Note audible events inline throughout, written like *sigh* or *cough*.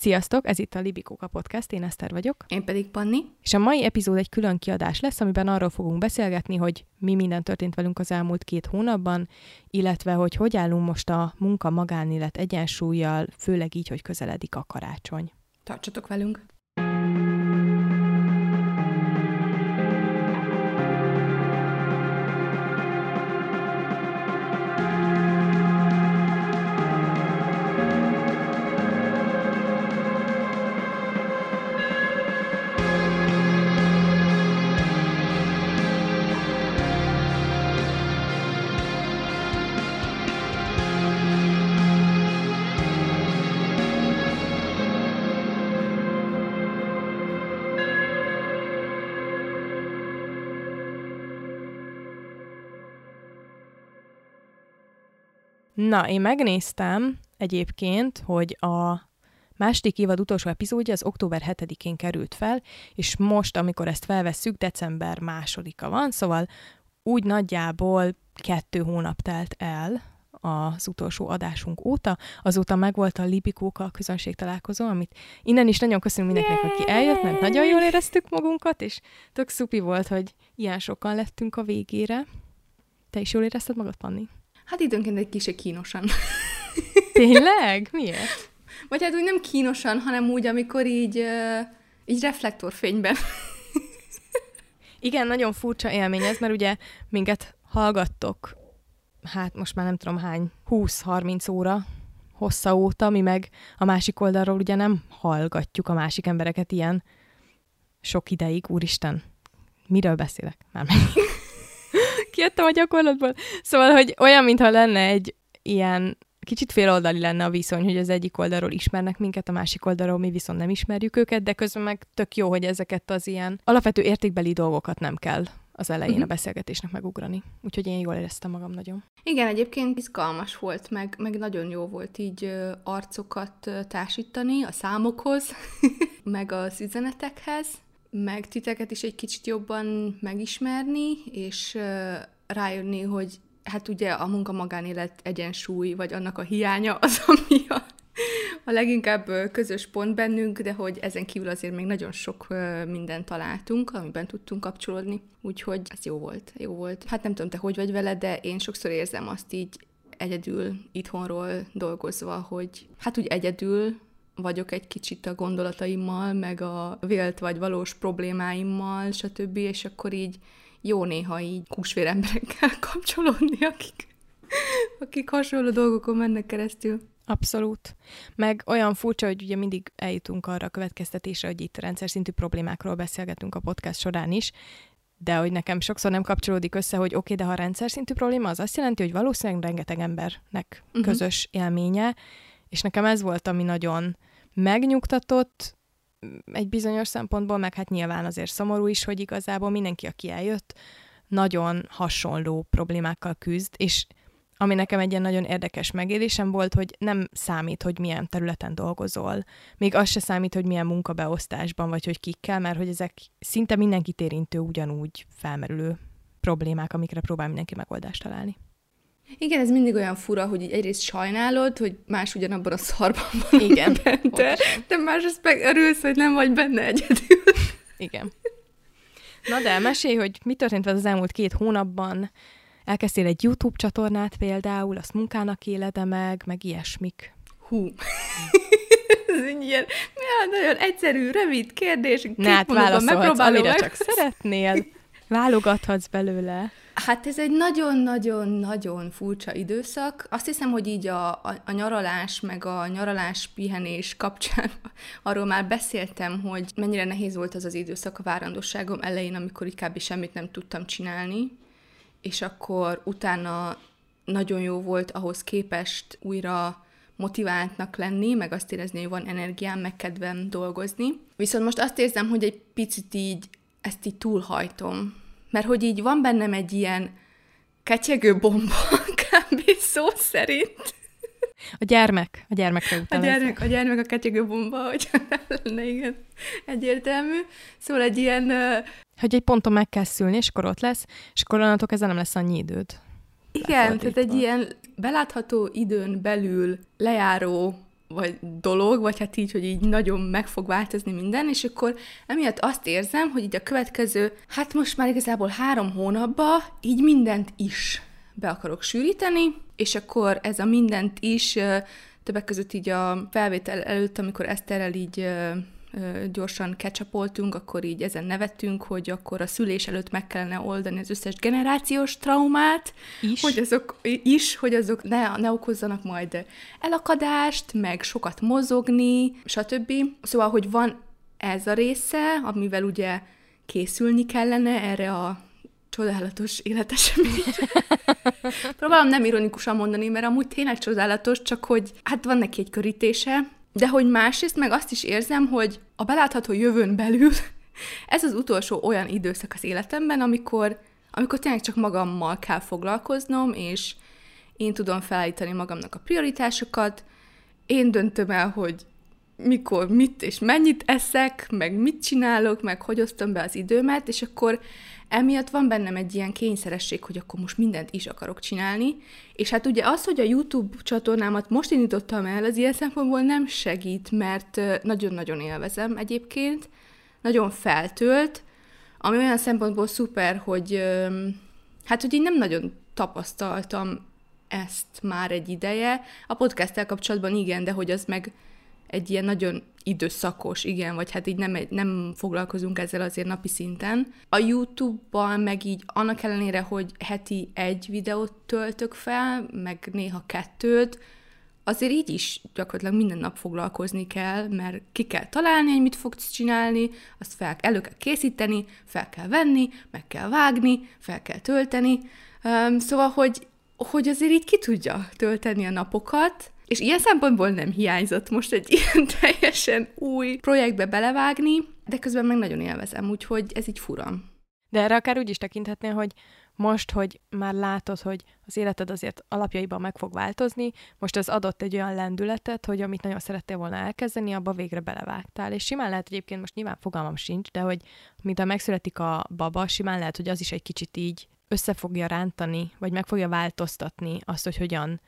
Sziasztok, ez itt a Libikóka Podcast, én Eszter vagyok. Én pedig Panni. És a mai epizód egy külön kiadás lesz, amiben arról fogunk beszélgetni, hogy mi minden történt velünk az elmúlt két hónapban, illetve hogy hogy állunk most a munka-magánélet egyensúlyjal, főleg így, hogy közeledik a karácsony. Tartsatok velünk! Na, én megnéztem egyébként, hogy a második évad utolsó epizódja az október 7-én került fel, és most, amikor ezt felvesszük, december másodika van, szóval úgy nagyjából kettő hónap telt el az utolsó adásunk óta. Azóta megvolt a Libikóka a közönség találkozó, amit innen is nagyon köszönöm mindenkinek, aki eljött, mert nagyon jól éreztük magunkat, és tök szupi volt, hogy ilyen sokan lettünk a végére. Te is jól érezted magad, Panni? Hát időnként egy kicsit kínosan. *laughs* Tényleg? Miért? Vagy hát úgy nem kínosan, hanem úgy, amikor így, így reflektorfényben. *laughs* Igen, nagyon furcsa élmény ez, mert ugye minket hallgattok, hát most már nem tudom hány, 20-30 óra hossza óta, mi meg a másik oldalról ugye nem hallgatjuk a másik embereket ilyen sok ideig, úristen, miről beszélek? Már megint kijöttem a gyakorlatból. Szóval, hogy olyan, mintha lenne egy ilyen kicsit féloldali lenne a viszony, hogy az egyik oldalról ismernek minket, a másik oldalról mi viszont nem ismerjük őket, de közben meg tök jó, hogy ezeket az ilyen alapvető értékbeli dolgokat nem kell az elején uh-huh. a beszélgetésnek megugrani. Úgyhogy én jól éreztem magam nagyon. Igen, egyébként izgalmas volt, meg, meg nagyon jó volt így arcokat társítani a számokhoz, *laughs* meg az üzenetekhez meg titeket is egy kicsit jobban megismerni, és rájönni, hogy hát ugye a munka-magánélet egyensúly, vagy annak a hiánya az, *laughs* ami a, a leginkább közös pont bennünk, de hogy ezen kívül azért még nagyon sok mindent találtunk, amiben tudtunk kapcsolódni, úgyhogy ez jó volt, jó volt. Hát nem tudom, te hogy vagy vele, de én sokszor érzem azt így egyedül itthonról dolgozva, hogy hát úgy egyedül vagyok egy kicsit a gondolataimmal, meg a vélt vagy valós problémáimmal, stb., és akkor így jó néha így húsvér emberekkel *laughs* kapcsolódni, akik, akik hasonló dolgokon mennek keresztül. Abszolút. Meg olyan furcsa, hogy ugye mindig eljutunk arra a következtetésre, hogy itt rendszer szintű problémákról beszélgetünk a podcast során is, de hogy nekem sokszor nem kapcsolódik össze, hogy oké, okay, de ha rendszer szintű probléma, az azt jelenti, hogy valószínűleg rengeteg embernek uh-huh. közös élménye, és nekem ez volt, ami nagyon megnyugtatott egy bizonyos szempontból, meg hát nyilván azért szomorú is, hogy igazából mindenki, aki eljött, nagyon hasonló problémákkal küzd, és ami nekem egy ilyen nagyon érdekes megélésem volt, hogy nem számít, hogy milyen területen dolgozol. Még az se számít, hogy milyen munkabeosztásban, vagy hogy kikkel, mert hogy ezek szinte mindenkit érintő, ugyanúgy felmerülő problémák, amikre próbál mindenki megoldást találni. Igen, ez mindig olyan fura, hogy így egyrészt sajnálod, hogy más ugyanabban a szarban van Igen, benne, de másrészt meg örülsz, hogy nem vagy benne egyedül. Igen. Na de mesélj, hogy mi történt az elmúlt két hónapban. Elkezdtél egy YouTube csatornát például, azt munkának élede meg, meg ilyesmik. Hú. *laughs* ez egy ilyen ja, nagyon egyszerű, rövid kérdés. Ne, hát válaszolhatsz, amire csak szeretnél. Válogathatsz belőle. Hát ez egy nagyon-nagyon-nagyon furcsa időszak. Azt hiszem, hogy így a, a, a nyaralás, meg a nyaralás pihenés kapcsán *laughs* arról már beszéltem, hogy mennyire nehéz volt az az időszak a várandosságom elején, amikor kb. semmit nem tudtam csinálni, és akkor utána nagyon jó volt ahhoz képest újra motiváltnak lenni, meg azt érezni, hogy van energiám, meg kedvem dolgozni. Viszont most azt érzem, hogy egy picit így ezt így túlhajtom mert hogy így van bennem egy ilyen ketyegő bomba, *laughs* kb. szó szerint. A gyermek, a gyermekre utal. A gyermek, a gyermek a ketyegő bomba, hogy *laughs* lenne, igen, egyértelmű. Szóval egy ilyen... Hogy egy ponton meg kell szülni, és akkor ott lesz, és akkor onnantól kezdve nem lesz annyi időd. Igen, tehát egy ilyen belátható időn belül lejáró vagy dolog, vagy hát így, hogy így nagyon meg fog változni minden, és akkor emiatt azt érzem, hogy így a következő, hát most már igazából három hónapba így mindent is be akarok sűríteni, és akkor ez a mindent is többek között így a felvétel előtt, amikor Eszterrel így gyorsan kecsapoltunk, akkor így ezen nevettünk, hogy akkor a szülés előtt meg kellene oldani az összes generációs traumát, is. hogy azok is, hogy azok ne, ne okozzanak majd elakadást, meg sokat mozogni, stb. Szóval, hogy van ez a része, amivel ugye készülni kellene erre a csodálatos életeseményre. *laughs* Próbálom nem ironikusan mondani, mert amúgy tényleg csodálatos, csak hogy hát van neki egy körítése, de hogy másrészt meg azt is érzem, hogy a belátható jövőn belül *laughs* ez az utolsó olyan időszak az életemben, amikor, amikor tényleg csak magammal kell foglalkoznom, és én tudom felállítani magamnak a prioritásokat, én döntöm el, hogy mikor, mit és mennyit eszek, meg mit csinálok, meg hogy osztom be az időmet, és akkor emiatt van bennem egy ilyen kényszeresség, hogy akkor most mindent is akarok csinálni, és hát ugye az, hogy a YouTube csatornámat most indítottam el, az ilyen szempontból nem segít, mert nagyon-nagyon élvezem egyébként, nagyon feltölt, ami olyan szempontból szuper, hogy hát, hogy én nem nagyon tapasztaltam ezt már egy ideje. A podcasttel kapcsolatban igen, de hogy az meg egy ilyen nagyon időszakos, igen, vagy hát így nem, nem foglalkozunk ezzel azért napi szinten. A YouTube-ban meg így annak ellenére, hogy heti egy videót töltök fel, meg néha kettőt, azért így is gyakorlatilag minden nap foglalkozni kell, mert ki kell találni, hogy mit fogsz csinálni, azt fel, elő kell készíteni, fel kell venni, meg kell vágni, fel kell tölteni. Um, szóval, hogy, hogy azért így ki tudja tölteni a napokat, és ilyen szempontból nem hiányzott most egy *laughs* ilyen teljesen új projektbe belevágni, de közben meg nagyon élvezem, úgyhogy ez így furam. De erre akár úgy is tekinthetnél, hogy most, hogy már látod, hogy az életed azért alapjaiban meg fog változni, most az adott egy olyan lendületet, hogy amit nagyon szerettél volna elkezdeni, abba végre belevágtál. És simán lehet egyébként, most nyilván fogalmam sincs, de hogy mint a megszületik a baba, simán lehet, hogy az is egy kicsit így össze fogja rántani, vagy meg fogja változtatni azt, hogy hogyan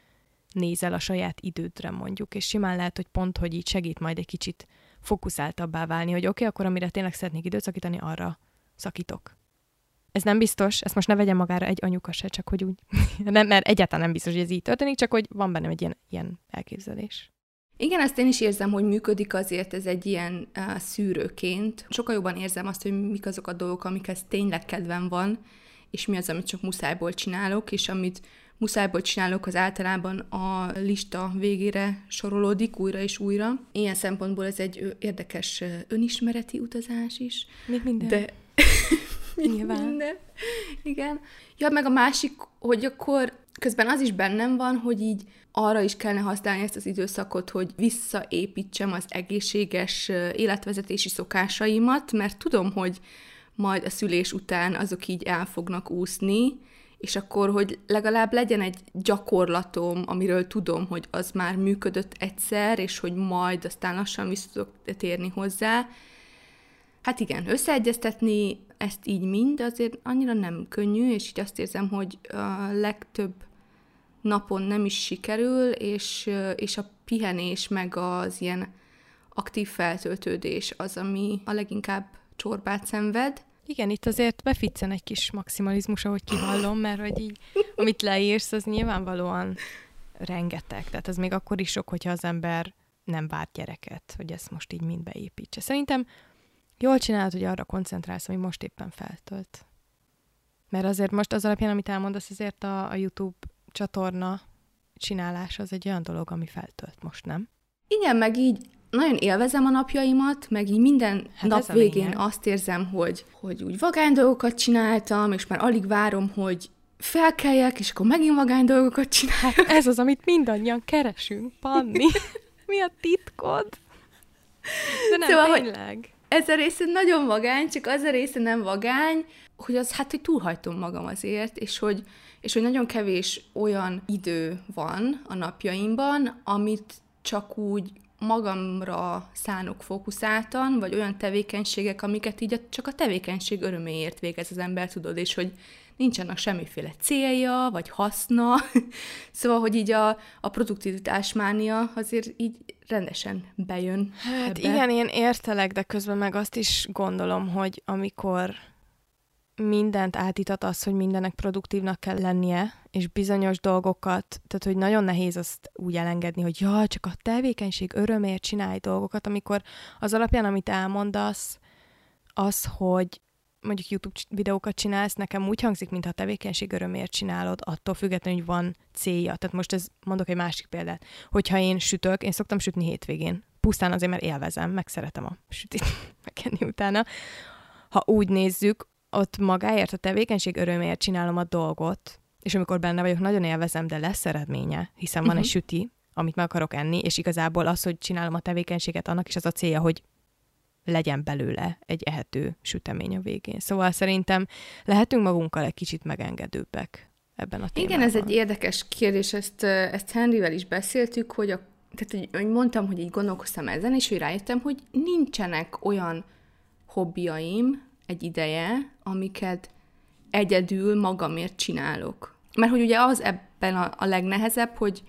nézel a saját idődre mondjuk, és simán lehet, hogy pont, hogy így segít majd egy kicsit fókuszáltabbá válni, hogy oké, okay, akkor amire tényleg szeretnék időt szakítani, arra szakítok. Ez nem biztos, ezt most ne vegyen magára egy anyuka se, csak hogy úgy, *laughs* nem, mert egyáltalán nem biztos, hogy ez így történik, csak hogy van bennem egy ilyen, ilyen elképzelés. Igen, ezt én is érzem, hogy működik azért ez egy ilyen uh, szűrőként. Sokkal jobban érzem azt, hogy mik azok a dolgok, amikhez tényleg kedvem van, és mi az, amit csak muszájból csinálok, és amit muszájból csinálok, az általában a lista végére sorolódik újra és újra. Ilyen szempontból ez egy érdekes önismereti utazás is. Még minden. De *laughs* Nyilván. minden. Igen. Ja, meg a másik, hogy akkor közben az is bennem van, hogy így arra is kellene használni ezt az időszakot, hogy visszaépítsem az egészséges életvezetési szokásaimat, mert tudom, hogy majd a szülés után azok így el fognak úszni, és akkor, hogy legalább legyen egy gyakorlatom, amiről tudom, hogy az már működött egyszer, és hogy majd aztán lassan vissza tudok térni hozzá. Hát igen, összeegyeztetni ezt így mind azért annyira nem könnyű, és így azt érzem, hogy a legtöbb napon nem is sikerül, és, és a pihenés meg az ilyen aktív feltöltődés az, ami a leginkább csorbát szenved. Igen, itt azért beficcen egy kis maximalizmus, ahogy kihallom, mert hogy így, amit leírsz, az nyilvánvalóan rengeteg. Tehát ez még akkor is sok, hogyha az ember nem vár gyereket, hogy ezt most így mind beépítse. Szerintem jól csinálod, hogy arra koncentrálsz, ami most éppen feltölt. Mert azért most az alapján, amit elmondasz, azért a, a YouTube csatorna csinálás az egy olyan dolog, ami feltölt most, nem? Igen, meg így nagyon élvezem a napjaimat, meg így minden hát nap végén azt érzem, hogy, hogy úgy vagány dolgokat csináltam, és már alig várom, hogy felkeljek, és akkor megint vagány dolgokat csinálok. Ez az, amit mindannyian keresünk, Panni. Mi a titkod? De nem, szóval, tényleg. Ez a része nagyon vagány, csak az a része nem vagány, hogy az hát, hogy túlhajtom magam azért, és hogy, és hogy nagyon kevés olyan idő van a napjaimban, amit csak úgy magamra szánok fókuszáltan, vagy olyan tevékenységek, amiket így csak a tevékenység öröméért végez az ember, tudod, és hogy nincsenek semmiféle célja, vagy haszna. *laughs* szóval, hogy így a, a produktivitás mánia azért így rendesen bejön. Hát ebbe. igen, én értelek, de közben meg azt is gondolom, hogy amikor mindent átítat az, hogy mindennek produktívnak kell lennie, és bizonyos dolgokat, tehát hogy nagyon nehéz azt úgy elengedni, hogy ja, csak a tevékenység örömért csinálj dolgokat, amikor az alapján, amit elmondasz, az, hogy mondjuk YouTube videókat csinálsz, nekem úgy hangzik, mintha a tevékenység örömért csinálod, attól függetlenül, hogy van célja. Tehát most ez, mondok egy másik példát. Hogyha én sütök, én szoktam sütni hétvégén. Pusztán azért, mert élvezem, meg szeretem a sütit *laughs* megenni utána. Ha úgy nézzük, ott magáért a tevékenység örömért csinálom a dolgot, és amikor benne vagyok, nagyon élvezem, de lesz eredménye, hiszen van uh-huh. egy süti, amit meg akarok enni, és igazából az, hogy csinálom a tevékenységet, annak is az a célja, hogy legyen belőle egy ehető sütemény a végén. Szóval szerintem lehetünk magunkkal egy kicsit megengedőbbek ebben a témában. Igen, ez egy érdekes kérdés, ezt, ezt Henryvel is beszéltük, hogy, a, tehát, hogy mondtam, hogy így gondolkoztam ezen, és hogy rájöttem, hogy nincsenek olyan hobbiaim egy ideje, amiket egyedül magamért csinálok. Mert hogy ugye az ebben a, a legnehezebb, hogy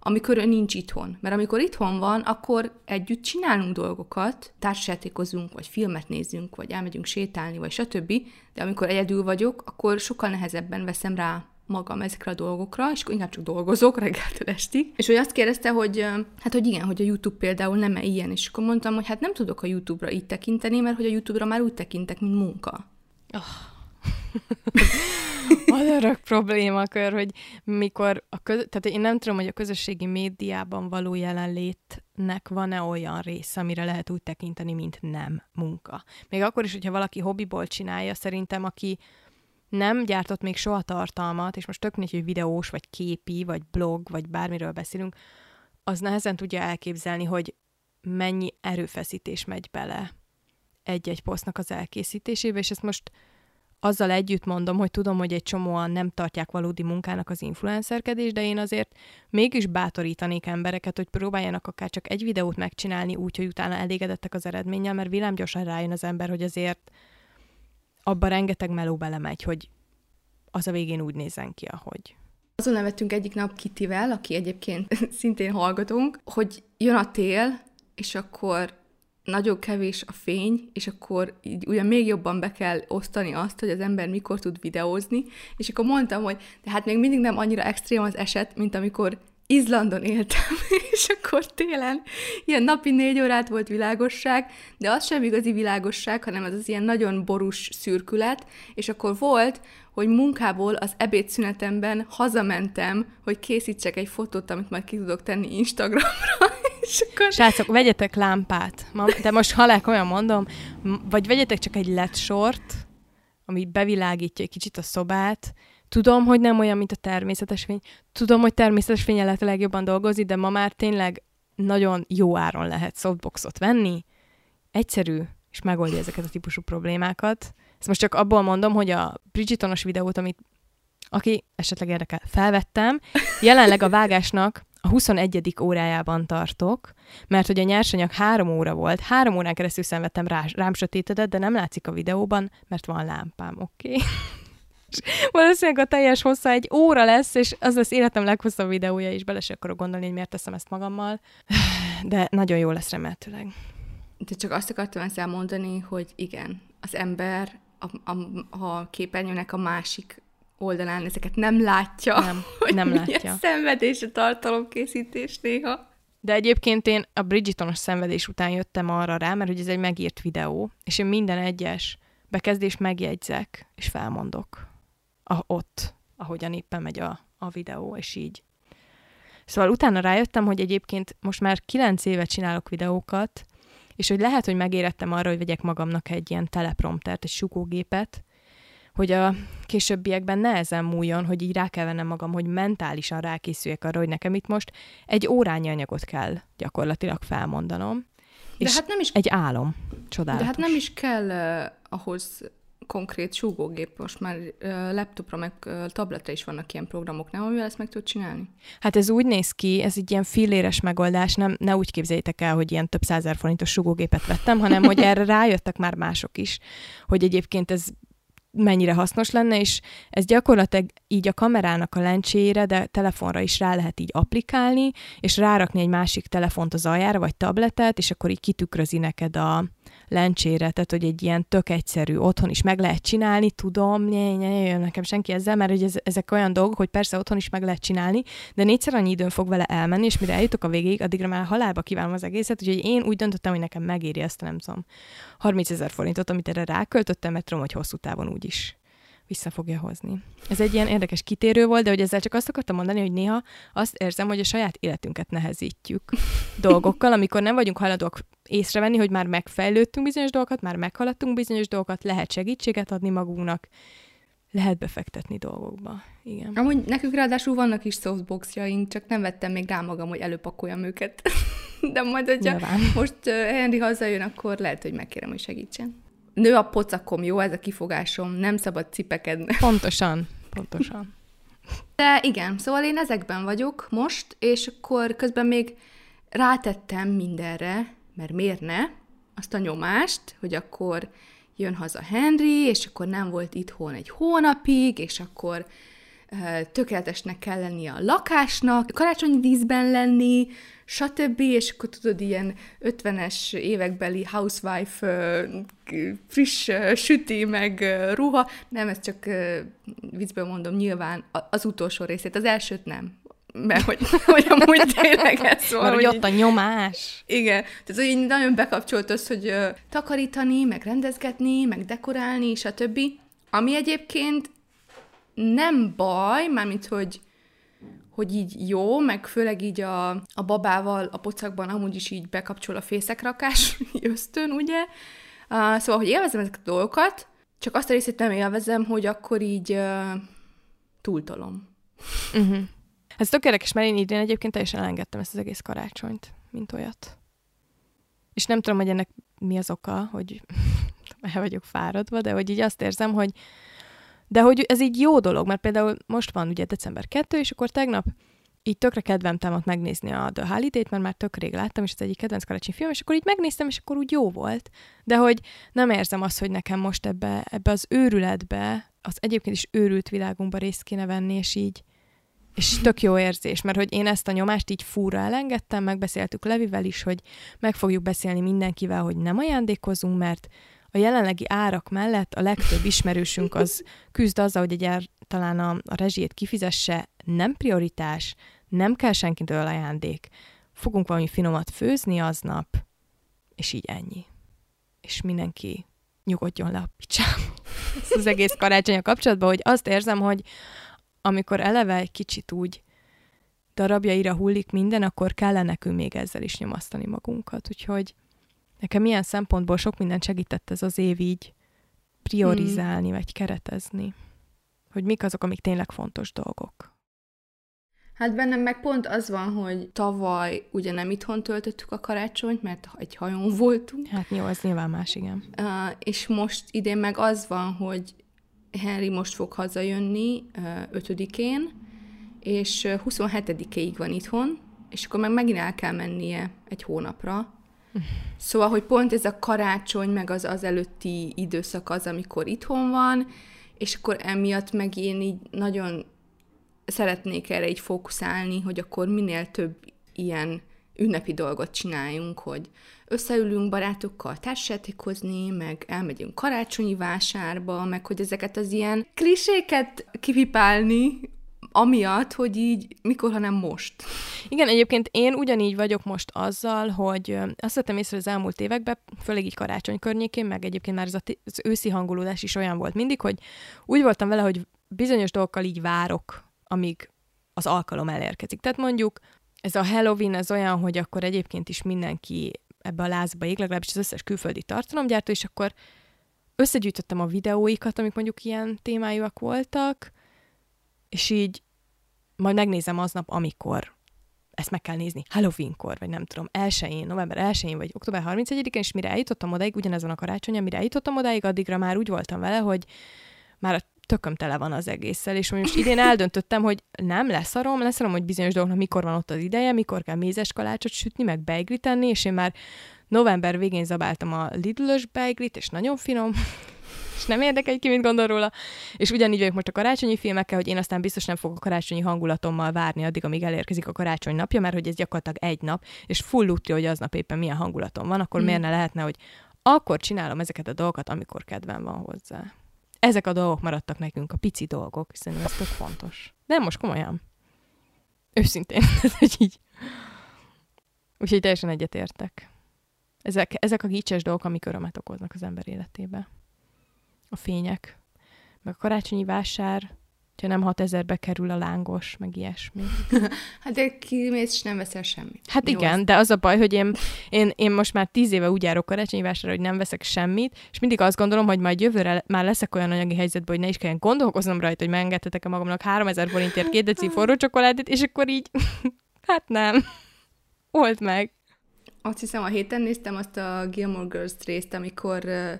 amikor ő nincs itthon. Mert amikor itthon van, akkor együtt csinálunk dolgokat, társasjátékozunk, vagy filmet nézünk, vagy elmegyünk sétálni, vagy stb. De amikor egyedül vagyok, akkor sokkal nehezebben veszem rá magam ezekre a dolgokra, és akkor inkább csak dolgozok reggeltől estig. És hogy azt kérdezte, hogy hát, hogy igen, hogy a YouTube például nem -e ilyen, és akkor mondtam, hogy hát nem tudok a YouTube-ra így tekinteni, mert hogy a YouTube-ra már úgy tekintek, mint munka. Oh. *laughs* az örök problémakör, hogy mikor a köz... tehát én nem tudom, hogy a közösségi médiában való jelenlétnek van-e olyan része, amire lehet úgy tekinteni, mint nem munka. Még akkor is, hogyha valaki hobbiból csinálja, szerintem aki nem gyártott még soha tartalmat, és most tök mindegy, hogy videós, vagy képi, vagy blog, vagy bármiről beszélünk, az nehezen tudja elképzelni, hogy mennyi erőfeszítés megy bele egy-egy posztnak az elkészítésébe, és ezt most azzal együtt mondom, hogy tudom, hogy egy csomóan nem tartják valódi munkának az influencerkedés, de én azért mégis bátorítanék embereket, hogy próbáljanak akár csak egy videót megcsinálni úgy, hogy utána elégedettek az eredménnyel, mert villámgyorsan rájön az ember, hogy azért abban rengeteg meló belemegy, hogy az a végén úgy nézzen ki, ahogy. Azon nevettünk egyik nap Kitivel, aki egyébként *laughs* szintén hallgatunk, hogy jön a tél, és akkor nagyon kevés a fény, és akkor így ugyan még jobban be kell osztani azt, hogy az ember mikor tud videózni, és akkor mondtam, hogy de hát még mindig nem annyira extrém az eset, mint amikor Izlandon éltem, *laughs* és akkor télen ilyen napi négy órát volt világosság, de az sem igazi világosság, hanem az az ilyen nagyon borús szürkület, és akkor volt, hogy munkából az ebédszünetemben hazamentem, hogy készítsek egy fotót, amit majd ki tudok tenni Instagramra, *laughs* és akkor... Srácok, vegyetek lámpát, de most halák olyan mondom, vagy vegyetek csak egy LED sort, ami bevilágítja egy kicsit a szobát, Tudom, hogy nem olyan, mint a természetes fény. Tudom, hogy természetes fényen lehet a legjobban dolgozni, de ma már tényleg nagyon jó áron lehet softboxot venni. Egyszerű, és megoldja ezeket a típusú problémákat. Ezt most csak abból mondom, hogy a Bridgetonos videót, amit aki esetleg érdekel, felvettem, jelenleg a vágásnak a 21. órájában tartok, mert hogy a nyersanyag három óra volt, három órán keresztül szenvedtem rá, rám sötétedett, de nem látszik a videóban, mert van lámpám, oké? Okay? Valószínűleg a teljes hossza egy óra lesz, és az lesz életem leghosszabb videója, és bele se akarok gondolni, hogy miért teszem ezt magammal. De nagyon jó lesz remélhetőleg. De csak azt akartam ezzel mondani, hogy igen, az ember a, a, a képernyőnek a másik oldalán ezeket nem látja, nem, *laughs* hogy nem látja. szenvedés a tartalomkészítés néha. De egyébként én a Bridgetonos szenvedés után jöttem arra rá, mert hogy ez egy megírt videó, és én minden egyes bekezdést megjegyzek, és felmondok a, ott, ahogyan éppen megy a, a videó, és így. Szóval utána rájöttem, hogy egyébként most már kilenc éve csinálok videókat, és hogy lehet, hogy megérettem arra, hogy vegyek magamnak egy ilyen telepromptert, egy sugógépet, hogy a későbbiekben nehezen múljon, hogy így rá kell vennem magam, hogy mentálisan rákészüljek arra, hogy nekem itt most egy órányi anyagot kell gyakorlatilag felmondanom. De és hát nem is... egy álom. Csodálatos. De hát nem is kell uh, ahhoz konkrét súgógép, most már laptopra, meg tabletre is vannak ilyen programok, nem, amivel ezt meg tudod csinálni? Hát ez úgy néz ki, ez egy ilyen filléres megoldás, nem, ne úgy képzeljétek el, hogy ilyen több százer forintos súgógépet vettem, hanem hogy erre rájöttek már mások is, hogy egyébként ez mennyire hasznos lenne, és ez gyakorlatilag így a kamerának a lencsére, de telefonra is rá lehet így applikálni, és rárakni egy másik telefont az aljára, vagy tabletet, és akkor így kitükrözi neked a, lencsére, tehát hogy egy ilyen tök egyszerű, otthon is meg lehet csinálni, tudom, nye, nye, nye, nekem senki ezzel, mert hogy ez, ezek olyan dolgok, hogy persze otthon is meg lehet csinálni, de négyszer annyi időn fog vele elmenni, és mire eljutok a végéig, addigra már halálba kívánom az egészet, úgyhogy én úgy döntöttem, hogy nekem megéri ezt, nem tudom, 30 ezer forintot, amit erre ráköltöttem, mert tudom, hogy hosszú távon úgy is vissza fogja hozni. Ez egy ilyen érdekes kitérő volt, de hogy ezzel csak azt akartam mondani, hogy néha azt érzem, hogy a saját életünket nehezítjük *laughs* dolgokkal, amikor nem vagyunk hajlandók észrevenni, hogy már megfejlődtünk bizonyos dolgokat, már meghaladtunk bizonyos dolgokat, lehet segítséget adni magunknak, lehet befektetni dolgokba. Igen. Amúgy nekünk ráadásul vannak is softboxjaink, csak nem vettem még rá magam, hogy előpakoljam őket. *laughs* De majd, hogyha Nyilván. most Henry hazajön, akkor lehet, hogy megkérem, hogy segítsen. Nő a pocakom, jó ez a kifogásom, nem szabad cipekedni. Pontosan, pontosan. De igen, szóval én ezekben vagyok most, és akkor közben még rátettem mindenre, mert miért ne, azt a nyomást, hogy akkor jön haza Henry, és akkor nem volt itthon egy hónapig, és akkor tökéletesnek kell lenni a lakásnak, karácsonyi díszben lenni, stb. És akkor tudod, ilyen 50-es évekbeli housewife friss süti, meg ruha. Nem, ez csak viccből mondom, nyilván az utolsó részét, az elsőt nem mert hogy, *laughs* hogy amúgy tényleg ez van. Mert hogy ott a nyomás. Igen. Tehát, így nagyon bekapcsolt az, hogy uh, takarítani, meg rendezgetni, meg dekorálni, stb. Ami egyébként nem baj, mármint, hogy hogy így jó, meg főleg így a, a babával a pocakban amúgy is így bekapcsol a fészekrakás *laughs* ösztön, ugye? Uh, szóval, hogy élvezem ezeket a dolgokat, csak azt a részét nem élvezem, hogy akkor így uh, túltolom. Uh-huh. Ez tök érdekes, mert én idén egyébként teljesen elengedtem ezt az egész karácsonyt, mint olyat. És nem tudom, hogy ennek mi az oka, hogy *laughs* el vagyok fáradva, de hogy így azt érzem, hogy de hogy ez így jó dolog, mert például most van ugye december 2, és akkor tegnap így tökre kedvem támadt megnézni a The Holiday-t, mert már tök rég láttam, és ez egyik kedvenc karácsonyi film, és akkor így megnéztem, és akkor úgy jó volt. De hogy nem érzem azt, hogy nekem most ebbe, ebbe az őrületbe, az egyébként is őrült világunkba részt kéne venni, és így és tök jó érzés, mert hogy én ezt a nyomást így fúra elengedtem, megbeszéltük Levivel is, hogy meg fogjuk beszélni mindenkivel, hogy nem ajándékozunk, mert a jelenlegi árak mellett a legtöbb ismerősünk az küzd azzal, hogy egy talán a, a rezsijét kifizesse, nem prioritás, nem kell senkitől ajándék. Fogunk valami finomat főzni aznap, és így ennyi. És mindenki nyugodjon le a picsám. az egész karácsony a kapcsolatban, hogy azt érzem, hogy amikor eleve egy kicsit úgy darabjaira hullik minden, akkor kellene nekünk még ezzel is nyomasztani magunkat. Úgyhogy nekem ilyen szempontból sok mindent segített ez az év így priorizálni, hmm. vagy keretezni. Hogy mik azok, amik tényleg fontos dolgok. Hát bennem meg pont az van, hogy tavaly ugye nem itthon töltöttük a karácsonyt, mert egy hajón voltunk. Hát jó, az nyilván más, igen. Uh, és most idén meg az van, hogy Henry most fog hazajönni 5-én, és 27-ig van itthon, és akkor meg megint el kell mennie egy hónapra. Szóval, hogy pont ez a karácsony, meg az az előtti időszak az, amikor itthon van, és akkor emiatt meg én így nagyon szeretnék erre így fókuszálni, hogy akkor minél több ilyen ünnepi dolgot csináljunk, hogy összeülünk barátokkal társjátékozni, meg elmegyünk karácsonyi vásárba, meg hogy ezeket az ilyen kliséket kipipálni, amiatt, hogy így mikor, hanem most. Igen, egyébként én ugyanígy vagyok most azzal, hogy azt vettem észre az elmúlt években, főleg így karácsony környékén, meg egyébként már ez az őszi hangulódás is olyan volt mindig, hogy úgy voltam vele, hogy bizonyos dolgokkal így várok, amíg az alkalom elérkezik. Tehát mondjuk ez a Halloween ez olyan, hogy akkor egyébként is mindenki ebbe a lázba ég, legalábbis az összes külföldi tartalomgyártó, és akkor összegyűjtöttem a videóikat, amik mondjuk ilyen témájúak voltak, és így majd megnézem aznap, amikor. Ezt meg kell nézni. Halloweenkor, vagy nem tudom, elsőjén, november 1 vagy október 31-én, és mire eljutottam odáig, ugyanezon a karácsony, mire eljutottam odáig, addigra már úgy voltam vele, hogy már a tököm tele van az egésszel, és most idén eldöntöttem, hogy nem leszarom, leszarom, hogy bizonyos dolgoknak mikor van ott az ideje, mikor kell mézes kalácsot sütni, meg beiglit és én már november végén zabáltam a Lidl-ös beiglit, és nagyon finom, és nem érdekel, ki mit gondol róla. És ugyanígy vagyok most a karácsonyi filmekkel, hogy én aztán biztos nem fogok a karácsonyi hangulatommal várni addig, amíg elérkezik a karácsony napja, mert hogy ez gyakorlatilag egy nap, és full tudja, hogy aznap éppen milyen hangulatom van, akkor mm. miért ne lehetne, hogy akkor csinálom ezeket a dolgokat, amikor kedvem van hozzá. Ezek a dolgok maradtak nekünk, a pici dolgok, hiszen ez tök fontos. Nem, most komolyan. Őszintén, *laughs* hogy így. Úgyhogy teljesen egyetértek. Ezek, ezek a gicses dolgok, amik örömet okoznak az ember életébe. A fények, meg a karácsonyi vásár, ha nem 6000-be kerül a lángos, meg ilyesmi. *laughs* hát de kimész, és nem veszel semmit. Hát Jó, igen, az... de az a baj, hogy én, én, én most már tíz éve úgy járok karácsonyi vásárra, hogy nem veszek semmit, és mindig azt gondolom, hogy majd jövőre már leszek olyan anyagi helyzetben, hogy ne is kelljen gondolkoznom rajta, hogy megengedhetek-e magamnak 3000 forintért két deci *laughs* forró csokoládét, és akkor így, *laughs* hát nem. Old meg. Azt hiszem, a héten néztem azt a Gilmore Girls részt, amikor uh,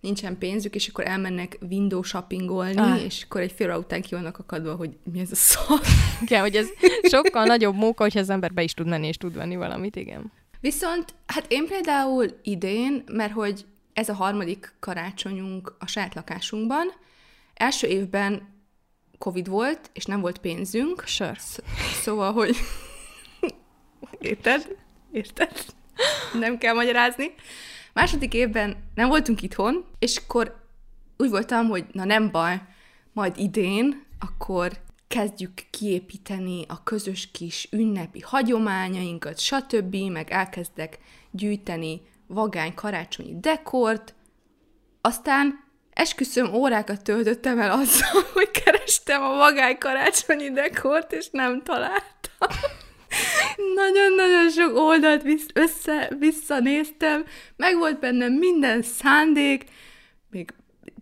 nincsen pénzük, és akkor elmennek window shoppingolni, ah. és akkor egy fél után ki vannak akadva, hogy mi ez a szar. *laughs* Igen, hogy ez sokkal nagyobb móka, hogyha az ember be is tud menni, és tud venni valamit, igen. Viszont, hát én például idén, mert hogy ez a harmadik karácsonyunk a saját lakásunkban, első évben Covid volt, és nem volt pénzünk. Sure. Szóval, hogy... *laughs* Érted? Érted? Nem kell magyarázni. Második évben nem voltunk itthon, és akkor úgy voltam, hogy na nem baj, majd idén, akkor kezdjük kiépíteni a közös kis ünnepi hagyományainkat, stb., meg elkezdek gyűjteni vagány karácsonyi dekort, aztán esküszöm órákat töltöttem el azzal, *laughs* hogy kerestem a vagány karácsonyi dekort, és nem találtam. Nagyon-nagyon sok oldalt vissz, össze, visszanéztem, meg volt bennem minden szándék, még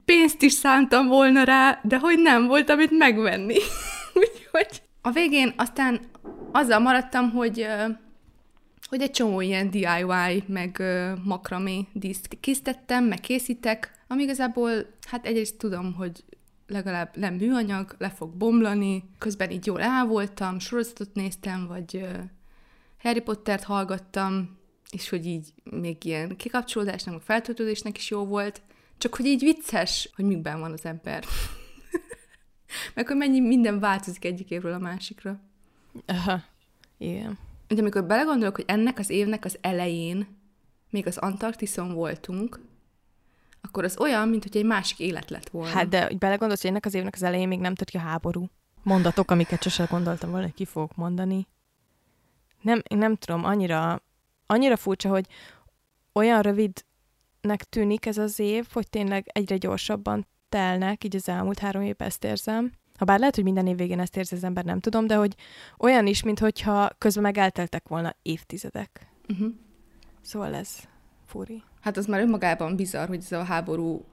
pénzt is szántam volna rá, de hogy nem volt, amit megvenni. *laughs* Úgyhogy a végén aztán azzal maradtam, hogy hogy egy csomó ilyen DIY, meg makramé díszt készítettem, meg készítek, ami igazából, hát egyrészt tudom, hogy legalább nem műanyag, le fog bomlani, közben így jól el voltam, sorozatot néztem, vagy Harry Pottert hallgattam, és hogy így még ilyen kikapcsolódásnak, meg feltöltődésnek is jó volt, csak hogy így vicces, hogy mikben van az ember. *laughs* meg hogy mennyi minden változik egyik évről a másikra. Aha, igen. Ugye amikor belegondolok, hogy ennek az évnek az elején még az Antarktiszon voltunk, akkor az olyan, mint hogy egy másik élet lett volna. Hát de hogy belegondolsz, hogy ennek az évnek az elején még nem tört ki a háború. Mondatok, amiket sose gondoltam volna, hogy ki fogok mondani. Nem, én nem tudom, annyira, annyira furcsa, hogy olyan rövidnek tűnik ez az év, hogy tényleg egyre gyorsabban telnek, így az elmúlt három év ezt érzem. Ha bár lehet, hogy minden év végén ezt érzi az ember, nem tudom, de hogy olyan is, mintha közben meg elteltek volna évtizedek. Uh-huh. Szóval ez furi. Hát az már önmagában bizarr, hogy ez a háború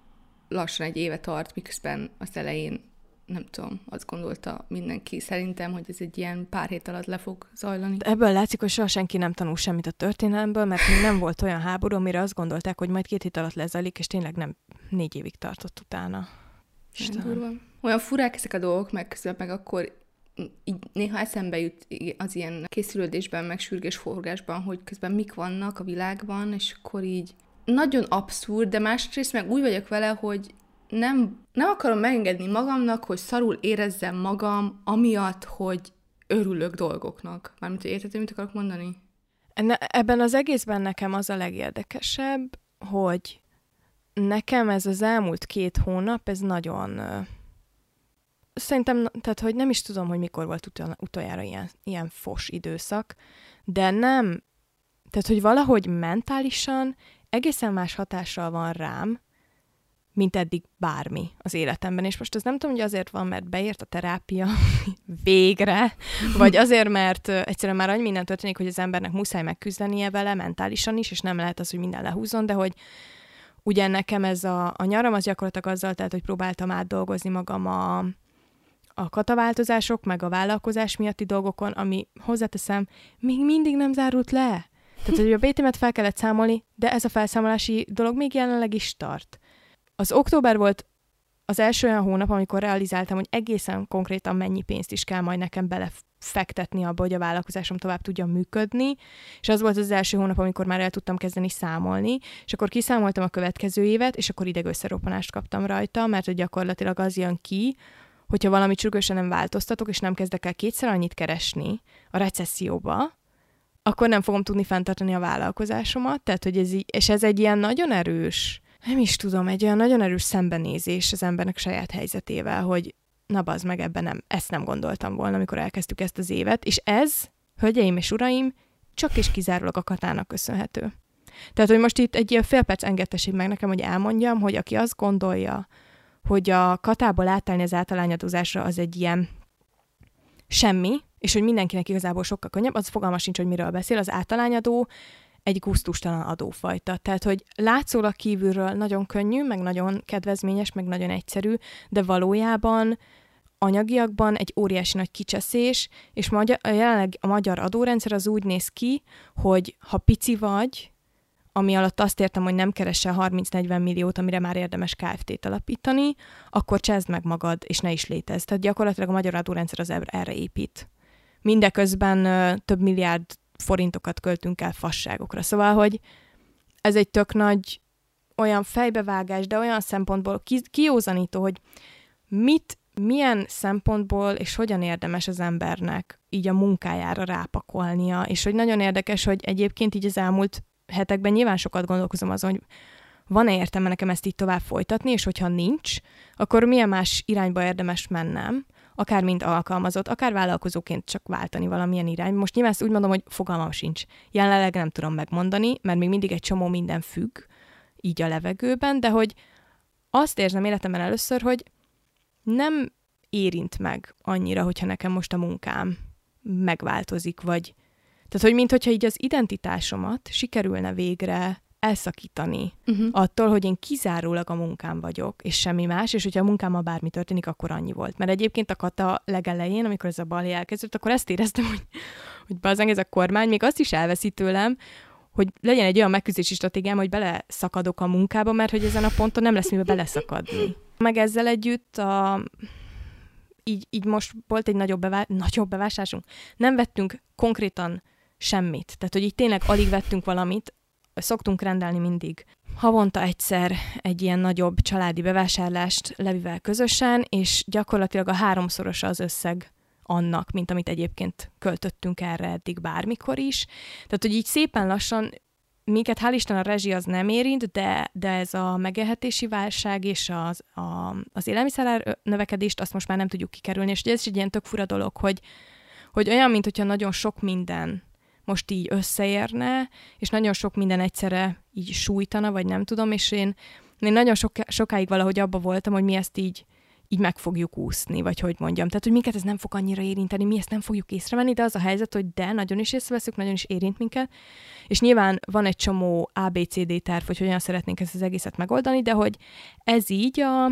lassan egy éve tart, miközben az elején nem tudom, azt gondolta mindenki szerintem, hogy ez egy ilyen pár hét alatt le fog zajlani. Ebből látszik, hogy soha senki nem tanul semmit a történelemből, mert még nem volt olyan háború, amire azt gondolták, hogy majd két hét alatt lezajlik, és tényleg nem négy évig tartott utána. Istenem. Olyan furák ezek a dolgok, meg közben meg akkor így néha eszembe jut az ilyen készülődésben, meg sürgésforgásban, hogy közben mik vannak a világban, és akkor így nagyon abszurd, de másrészt meg úgy vagyok vele, hogy nem, nem akarom megengedni magamnak, hogy szarul érezzem magam, amiatt, hogy örülök dolgoknak. Mármint, érted, mit akarok mondani? Enne, ebben az egészben nekem az a legérdekesebb, hogy nekem ez az elmúlt két hónap, ez nagyon... Szerintem, tehát, hogy nem is tudom, hogy mikor volt utol, utoljára ilyen, ilyen fos időszak, de nem, tehát, hogy valahogy mentálisan egészen más hatással van rám, mint eddig bármi az életemben. És most ez nem tudom, hogy azért van, mert beért a terápia *laughs* végre, vagy azért, mert egyszerűen már annyi minden történik, hogy az embernek muszáj megküzdenie vele mentálisan is, és nem lehet az, hogy minden lehúzon, de hogy ugye nekem ez a, a nyaram az gyakorlatilag azzal tehát, hogy próbáltam átdolgozni magam a, a kataváltozások, meg a vállalkozás miatti dolgokon, ami hozzáteszem, még mindig nem zárult le. Tehát, hogy a BT-met fel kellett számolni, de ez a felszámolási dolog még jelenleg is tart. Az október volt az első olyan hónap, amikor realizáltam, hogy egészen konkrétan mennyi pénzt is kell majd nekem bele fektetni abba, hogy a vállalkozásom tovább tudjon működni, és az volt az első hónap, amikor már el tudtam kezdeni számolni, és akkor kiszámoltam a következő évet, és akkor idegösszeroppanást kaptam rajta, mert hogy gyakorlatilag az jön ki, hogyha valami csürgősen nem változtatok, és nem kezdek el kétszer annyit keresni a recesszióba, akkor nem fogom tudni fenntartani a vállalkozásomat, tehát hogy ez így, és ez egy ilyen nagyon erős, nem is tudom, egy olyan nagyon erős szembenézés az embernek saját helyzetével, hogy na bazd meg, ebben nem, ezt nem gondoltam volna, amikor elkezdtük ezt az évet, és ez, hölgyeim és uraim, csak és kizárólag a katának köszönhető. Tehát, hogy most itt egy ilyen fél perc engedtessék meg nekem, hogy elmondjam, hogy aki azt gondolja, hogy a katából átállni az általányadózásra az egy ilyen semmi, és hogy mindenkinek igazából sokkal könnyebb, az fogalma sincs, hogy miről beszél. Az általányadó egy gusztustalan adófajta. Tehát, hogy látszólag kívülről nagyon könnyű, meg nagyon kedvezményes, meg nagyon egyszerű, de valójában anyagiakban egy óriási nagy kicseszés, és magyar, jelenleg a magyar adórendszer az úgy néz ki, hogy ha pici vagy, ami alatt azt értem, hogy nem keresel 30-40 milliót, amire már érdemes KFT-t alapítani, akkor csezd meg magad, és ne is létezz. Tehát gyakorlatilag a magyar adórendszer az erre épít. Mindeközben több milliárd forintokat költünk el fasságokra. Szóval, hogy ez egy tök nagy olyan fejbevágás, de olyan szempontból ki, kiózanító, hogy mit, milyen szempontból és hogyan érdemes az embernek így a munkájára rápakolnia, és hogy nagyon érdekes, hogy egyébként így az elmúlt hetekben nyilván sokat gondolkozom azon, hogy van-e értelme nekem ezt így tovább folytatni, és hogyha nincs, akkor milyen más irányba érdemes mennem, akár mint alkalmazott, akár vállalkozóként csak váltani valamilyen irány. Most nyilván ezt úgy mondom, hogy fogalmam sincs. Jelenleg nem tudom megmondani, mert még mindig egy csomó minden függ, így a levegőben, de hogy azt érzem életemben először, hogy nem érint meg annyira, hogyha nekem most a munkám megváltozik, vagy tehát, hogy mintha így az identitásomat sikerülne végre elszakítani uh-huh. attól, hogy én kizárólag a munkám vagyok, és semmi más, és hogyha a munkámmal bármi történik, akkor annyi volt. Mert egyébként a kata legelején, amikor ez a balé elkezdődött, akkor ezt éreztem, hogy, hogy bazeng ez a kormány, még azt is elveszi tőlem, hogy legyen egy olyan megküzdési stratégiám, hogy beleszakadok a munkába, mert hogy ezen a ponton nem lesz mivel beleszakadni. Meg ezzel együtt a, így, így most volt egy nagyobb, bevá, nagyobb bevásárlásunk. Nem vettünk konkrétan semmit. Tehát, hogy így tényleg alig vettünk valamit, szoktunk rendelni mindig havonta egyszer egy ilyen nagyobb családi bevásárlást Levivel közösen, és gyakorlatilag a háromszorosa az összeg annak, mint amit egyébként költöttünk erre eddig bármikor is. Tehát, hogy így szépen lassan minket hál' Isten a rezsi az nem érint, de, de ez a megélhetési válság és az, a, az élelmiszer növekedést azt most már nem tudjuk kikerülni, és ez is egy ilyen tök fura dolog, hogy, hogy olyan, mint hogyha nagyon sok minden most így összeérne, és nagyon sok minden egyszerre így sújtana, vagy nem tudom, és én, én nagyon sok, sokáig valahogy abba voltam, hogy mi ezt így, így meg fogjuk úszni, vagy hogy mondjam. Tehát, hogy minket ez nem fog annyira érinteni, mi ezt nem fogjuk észrevenni, de az a helyzet, hogy de, nagyon is észreveszünk, nagyon is érint minket, és nyilván van egy csomó ABCD terv, hogy hogyan szeretnénk ezt az egészet megoldani, de hogy ez így a,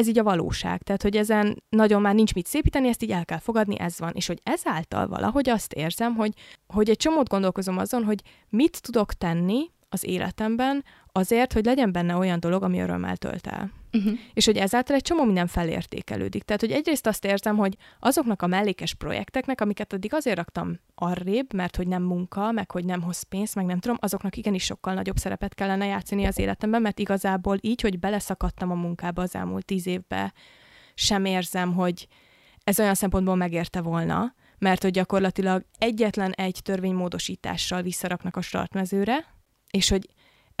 ez így a valóság. Tehát, hogy ezen nagyon már nincs mit szépíteni, ezt így el kell fogadni, ez van. És hogy ezáltal valahogy azt érzem, hogy, hogy egy csomót gondolkozom azon, hogy mit tudok tenni az életemben azért, hogy legyen benne olyan dolog, ami örömmel tölt el. Uh-huh. És hogy ezáltal egy csomó minden felértékelődik. Tehát, hogy egyrészt azt érzem, hogy azoknak a mellékes projekteknek, amiket addig azért raktam arrébb, mert hogy nem munka, meg hogy nem hoz pénzt, meg nem tudom, azoknak igenis sokkal nagyobb szerepet kellene játszani az életemben, mert igazából így, hogy beleszakadtam a munkába az elmúlt tíz évbe, sem érzem, hogy ez olyan szempontból megérte volna, mert hogy gyakorlatilag egyetlen egy törvénymódosítással visszaraknak a startmezőre, és hogy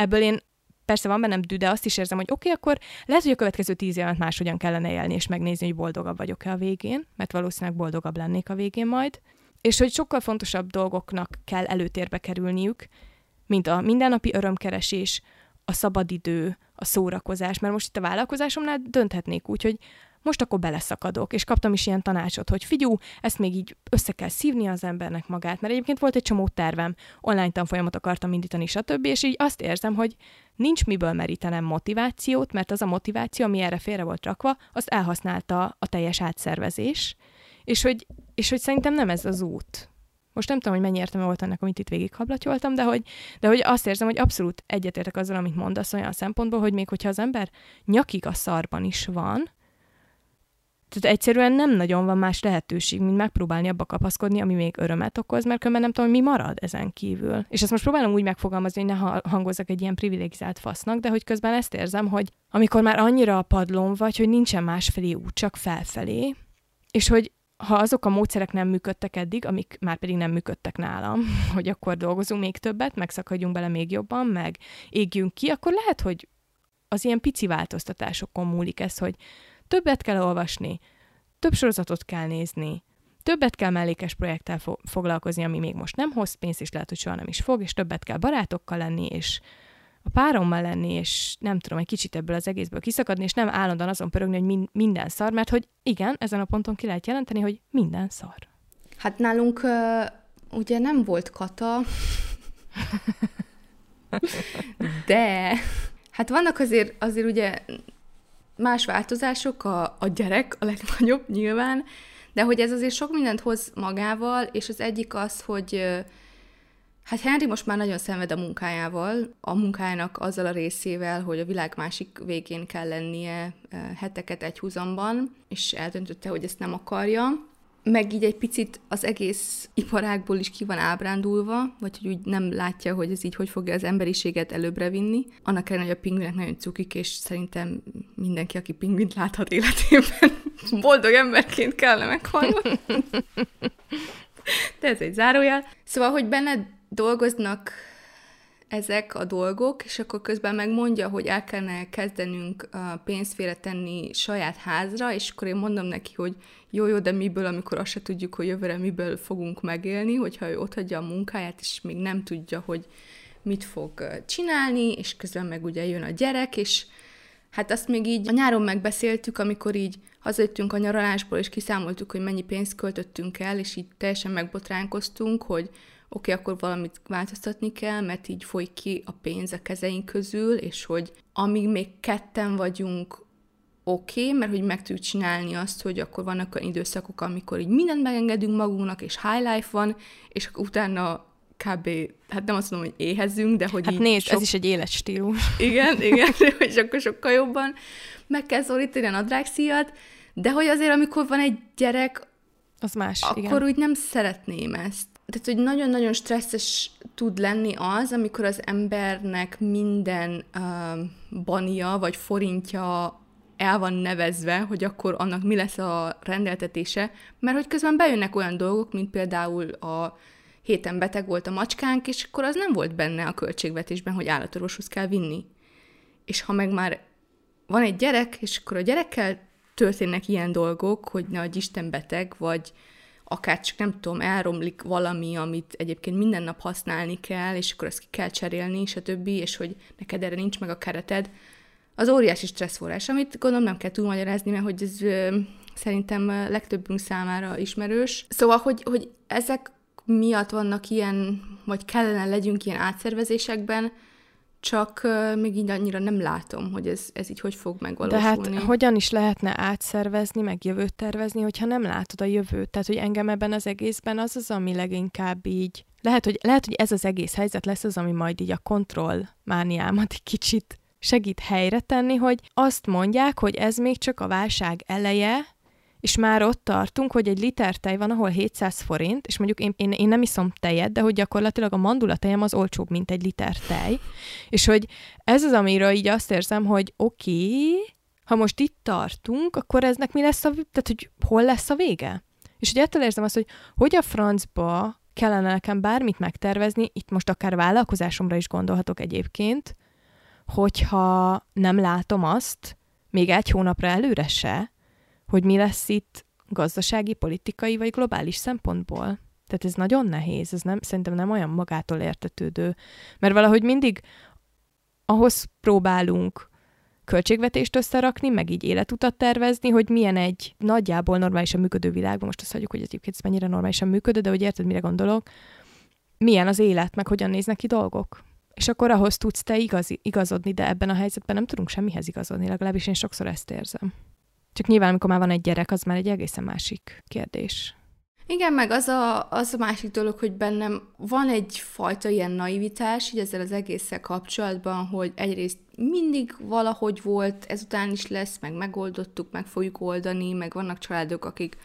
ebből én persze van bennem dű, azt is érzem, hogy oké, okay, akkor lehet, hogy a következő tíz évet máshogyan kellene élni, és megnézni, hogy boldogabb vagyok-e a végén, mert valószínűleg boldogabb lennék a végén majd. És hogy sokkal fontosabb dolgoknak kell előtérbe kerülniük, mint a mindennapi örömkeresés, a szabadidő, a szórakozás, mert most itt a vállalkozásomnál dönthetnék úgy, hogy most akkor beleszakadok, és kaptam is ilyen tanácsot, hogy figyú, ezt még így össze kell szívni az embernek magát, mert egyébként volt egy csomó tervem, online tanfolyamot akartam indítani, stb., és így azt érzem, hogy nincs miből merítenem motivációt, mert az a motiváció, ami erre félre volt rakva, azt elhasználta a teljes átszervezés, és hogy, és hogy szerintem nem ez az út. Most nem tudom, hogy mennyi értelme volt annak, amit itt végighablatyoltam, de hogy, de hogy azt érzem, hogy abszolút egyetértek azzal, amit mondasz olyan szempontból, hogy még hogyha az ember nyakig a szarban is van, Tehát egyszerűen nem nagyon van más lehetőség, mint megpróbálni abba kapaszkodni, ami még örömet okoz, mert különben nem tudom, mi marad ezen kívül. És ezt most próbálom úgy megfogalmazni, hogy ne hangozzak egy ilyen privilegizált fasznak, de hogy közben ezt érzem, hogy amikor már annyira a padlón vagy, hogy nincsen másfelé út, csak felfelé, és hogy ha azok a módszerek nem működtek eddig, amik már pedig nem működtek nálam, *laughs* hogy akkor dolgozunk még többet, megszakadjunk bele még jobban, meg égjünk ki, akkor lehet, hogy az ilyen pici változtatásokon múlik ez, hogy többet kell olvasni, több sorozatot kell nézni, többet kell mellékes projekttel fo- foglalkozni, ami még most nem hoz pénzt, és lehet, hogy soha nem is fog, és többet kell barátokkal lenni, és a párommal lenni, és nem tudom, egy kicsit ebből az egészből kiszakadni, és nem állandóan azon pörögni, hogy min- minden szar, mert hogy igen, ezen a ponton ki lehet jelenteni, hogy minden szar. Hát nálunk uh, ugye nem volt kata, *laughs* de hát vannak azért, azért ugye más változások, a, a gyerek a legnagyobb nyilván, de hogy ez azért sok mindent hoz magával, és az egyik az, hogy Hát Henry most már nagyon szenved a munkájával, a munkájának azzal a részével, hogy a világ másik végén kell lennie heteket egy húzamban, és eldöntötte, hogy ezt nem akarja. Meg így egy picit az egész iparágból is ki van ábrándulva, vagy hogy úgy nem látja, hogy ez így hogy fogja az emberiséget előbbre vinni. Annak ellenére, hogy a pingvinek nagyon cukik, és szerintem mindenki, aki pingvint láthat életében, *laughs* boldog emberként kellene meghalni. *laughs* De ez egy zárójel. Szóval, hogy benned dolgoznak ezek a dolgok, és akkor közben megmondja, hogy el kellene kezdenünk pénzt tenni saját házra, és akkor én mondom neki, hogy jó, jó, de miből, amikor azt se tudjuk, hogy jövőre miből fogunk megélni, hogyha ő otthagyja a munkáját, és még nem tudja, hogy mit fog csinálni, és közben meg ugye jön a gyerek, és hát azt még így a nyáron megbeszéltük, amikor így hazajöttünk a nyaralásból, és kiszámoltuk, hogy mennyi pénzt költöttünk el, és így teljesen megbotránkoztunk, hogy oké, okay, akkor valamit változtatni kell, mert így folyik ki a pénz a kezeink közül, és hogy amíg még ketten vagyunk, oké, okay, mert hogy meg tudjuk csinálni azt, hogy akkor vannak olyan időszakok, amikor így mindent megengedünk magunknak, és high life van, és akkor utána kb. hát nem azt mondom, hogy éhezünk, de hogy hát így nézd, sok... ez is egy életstílus. Igen, igen, hogy akkor sokkal jobban meg kell szólítani a nadrágszíjat, de hogy azért, amikor van egy gyerek, az más, akkor igen. úgy nem szeretném ezt tehát, hogy nagyon-nagyon stresszes tud lenni az, amikor az embernek minden uh, bania vagy forintja el van nevezve, hogy akkor annak mi lesz a rendeltetése, mert hogy közben bejönnek olyan dolgok, mint például a héten beteg volt a macskánk, és akkor az nem volt benne a költségvetésben, hogy állatorvoshoz kell vinni. És ha meg már van egy gyerek, és akkor a gyerekkel történnek ilyen dolgok, hogy ne Isten beteg, vagy akár csak nem tudom, elromlik valami, amit egyébként minden nap használni kell, és akkor ezt ki kell cserélni, stb., és hogy neked erre nincs meg a kereted, az óriási stresszforrás, amit gondolom nem kell túlmagyarázni, mert hogy ez ö, szerintem legtöbbünk számára ismerős. Szóval, hogy, hogy ezek miatt vannak ilyen, vagy kellene legyünk ilyen átszervezésekben, csak még így annyira nem látom, hogy ez, ez így hogy fog megvalósulni. De hát hogyan is lehetne átszervezni, meg jövőt tervezni, hogyha nem látod a jövőt? Tehát, hogy engem ebben az egészben az az, ami leginkább így... Lehet, hogy, lehet, hogy ez az egész helyzet lesz az, ami majd így a kontroll mániámat egy kicsit segít helyre tenni, hogy azt mondják, hogy ez még csak a válság eleje, és már ott tartunk, hogy egy liter tej van, ahol 700 forint, és mondjuk én, én, én nem iszom tejet, de hogy gyakorlatilag a mandula tejem az olcsóbb, mint egy liter tej. És hogy ez az, amiről így azt érzem, hogy oké, okay, ha most itt tartunk, akkor eznek mi lesz a, tehát hogy hol lesz a vége? És hogy ettől érzem azt, hogy hogy a francba kellene nekem bármit megtervezni, itt most akár vállalkozásomra is gondolhatok egyébként, hogyha nem látom azt, még egy hónapra előre se, hogy mi lesz itt gazdasági, politikai vagy globális szempontból. Tehát ez nagyon nehéz, ez nem, szerintem nem olyan magától értetődő. Mert valahogy mindig ahhoz próbálunk költségvetést összerakni, meg így életutat tervezni, hogy milyen egy nagyjából normálisan működő világban, most azt hagyjuk, hogy egyébként ez mennyire normálisan működő, de hogy érted, mire gondolok, milyen az élet, meg hogyan néznek ki dolgok. És akkor ahhoz tudsz te igaz, igazodni, de ebben a helyzetben nem tudunk semmihez igazodni, legalábbis én sokszor ezt érzem. Csak nyilván, amikor már van egy gyerek, az már egy egészen másik kérdés. Igen, meg az a, az a másik dolog, hogy bennem van egyfajta ilyen naivitás, így ezzel az egésszel kapcsolatban, hogy egyrészt mindig valahogy volt, ezután is lesz, meg megoldottuk, meg fogjuk oldani, meg vannak családok, akik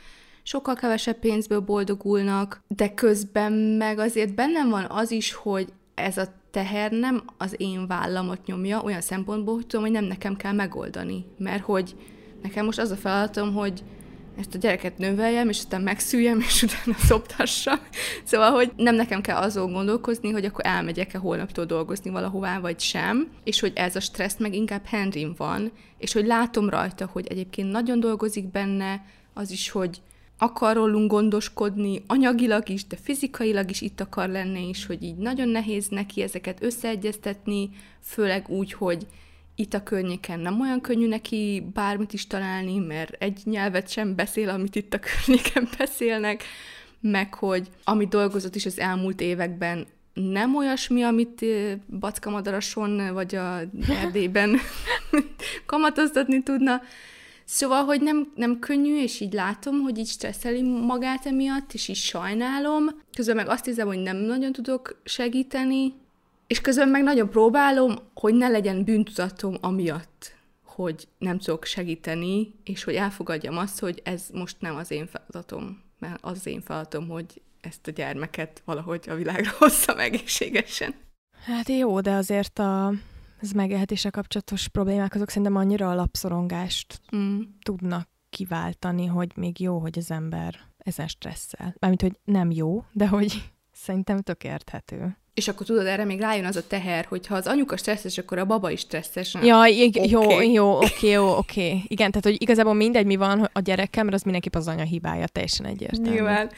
sokkal kevesebb pénzből boldogulnak, de közben meg azért bennem van az is, hogy ez a teher nem az én vállamot nyomja, olyan szempontból, hogy tudom, hogy nem nekem kell megoldani. Mert hogy nekem most az a feladatom, hogy ezt a gyereket növeljem, és aztán megszüljem, és *laughs* utána szoptassam. Szóval, hogy nem nekem kell azon gondolkozni, hogy akkor elmegyek-e holnaptól dolgozni valahová, vagy sem, és hogy ez a stressz meg inkább Henrym van, és hogy látom rajta, hogy egyébként nagyon dolgozik benne, az is, hogy akar rólunk gondoskodni, anyagilag is, de fizikailag is itt akar lenni, és hogy így nagyon nehéz neki ezeket összeegyeztetni, főleg úgy, hogy itt a környéken nem olyan könnyű neki bármit is találni, mert egy nyelvet sem beszél, amit itt a környéken *laughs* beszélnek, meg hogy amit dolgozott is az elmúlt években, nem olyasmi, amit Backamadarason vagy a *laughs* Erdélyben *laughs* kamatoztatni tudna, Szóval, hogy nem, nem könnyű, és így látom, hogy így stresszeli magát emiatt, és így sajnálom. Közben meg azt hiszem, hogy nem nagyon tudok segíteni, és közben meg nagyon próbálom, hogy ne legyen bűntudatom amiatt, hogy nem tudok segíteni, és hogy elfogadjam azt, hogy ez most nem az én feladatom, mert az az én feladatom, hogy ezt a gyermeket valahogy a világra *laughs* hozzam egészségesen. Hát jó, de azért a ez megélhetése kapcsolatos problémák, azok szerintem annyira alapszorongást mm. tudnak kiváltani, hogy még jó, hogy az ember ezen stresszel. Mármint, hogy nem jó, de hogy *laughs* szerintem tök érthető. És akkor tudod, erre még rájön az a teher, hogy ha az anyuka stresszes, akkor a baba is stresszes. Ja, ig- okay. jó, jó, oké, okay, jó, oké. Okay. Igen, tehát hogy igazából mindegy, mi van a gyerekem, mert az mindenképp az anya hibája, teljesen egyértelmű. Nyilván.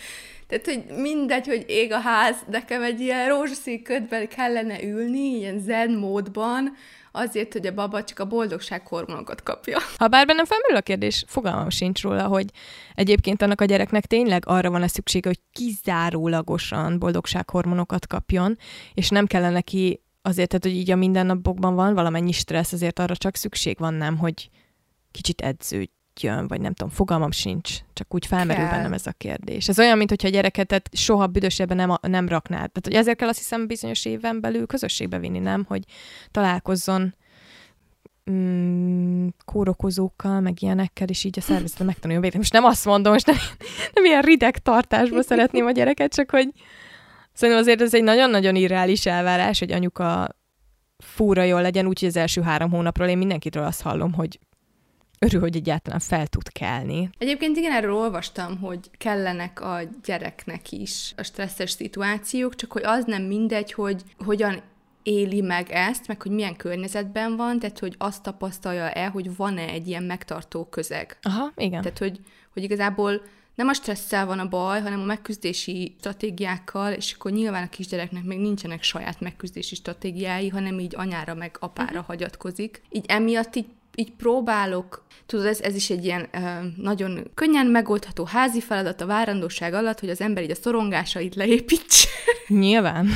Tehát, hogy mindegy, hogy ég a ház, nekem egy ilyen rózsaszín ködben kellene ülni, ilyen zen módban, azért, hogy a baba csak a boldogság hormonokat kapja. Ha bár bennem felmerül a kérdés, fogalmam sincs róla, hogy egyébként annak a gyereknek tényleg arra van-e szüksége, hogy kizárólagosan boldogsághormonokat kapjon, és nem kellene neki azért, tehát, hogy így a mindennapokban van valamennyi stressz, azért arra csak szükség van, nem, hogy kicsit edződj jön, vagy nem tudom, fogalmam sincs, csak úgy felmerül kell. bennem ez a kérdés. Ez olyan, mintha a gyereket soha büdösében nem, nem raknád. Tehát, hogy ezért kell azt hiszem bizonyos éven belül közösségbe vinni, nem? Hogy találkozzon mm, kórokozókkal, meg ilyenekkel, és így a szervezete megtanuljon védeni. Most nem azt mondom, most nem, nem ilyen rideg tartásba szeretném a gyereket, csak hogy szerintem azért ez egy nagyon-nagyon irreális elvárás, hogy anyuka fúra jól legyen, úgyhogy az első három hónapról én mindenkitől azt hallom, hogy örül, hogy egyáltalán fel tud kelni. Egyébként igen, erről olvastam, hogy kellenek a gyereknek is a stresszes szituációk, csak hogy az nem mindegy, hogy hogyan éli meg ezt, meg hogy milyen környezetben van, tehát hogy azt tapasztalja-e, hogy van-e egy ilyen megtartó közeg. Aha, igen. Tehát, hogy, hogy igazából nem a stresszel van a baj, hanem a megküzdési stratégiákkal, és akkor nyilván a kisgyereknek még nincsenek saját megküzdési stratégiái, hanem így anyára meg apára uh-huh. hagyatkozik. Így emiatt így így próbálok, tudod, ez, ez is egy ilyen uh, nagyon könnyen megoldható házi feladat a várandóság alatt, hogy az ember így a szorongásait leépítse. *laughs* Nyilván.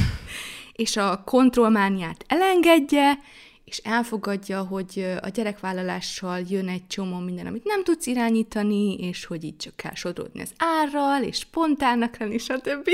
és a kontrollmániát elengedje, és elfogadja, hogy a gyerekvállalással jön egy csomó minden, amit nem tudsz irányítani, és hogy így csak kell sodródni az árral, és spontánnak lenni, stb.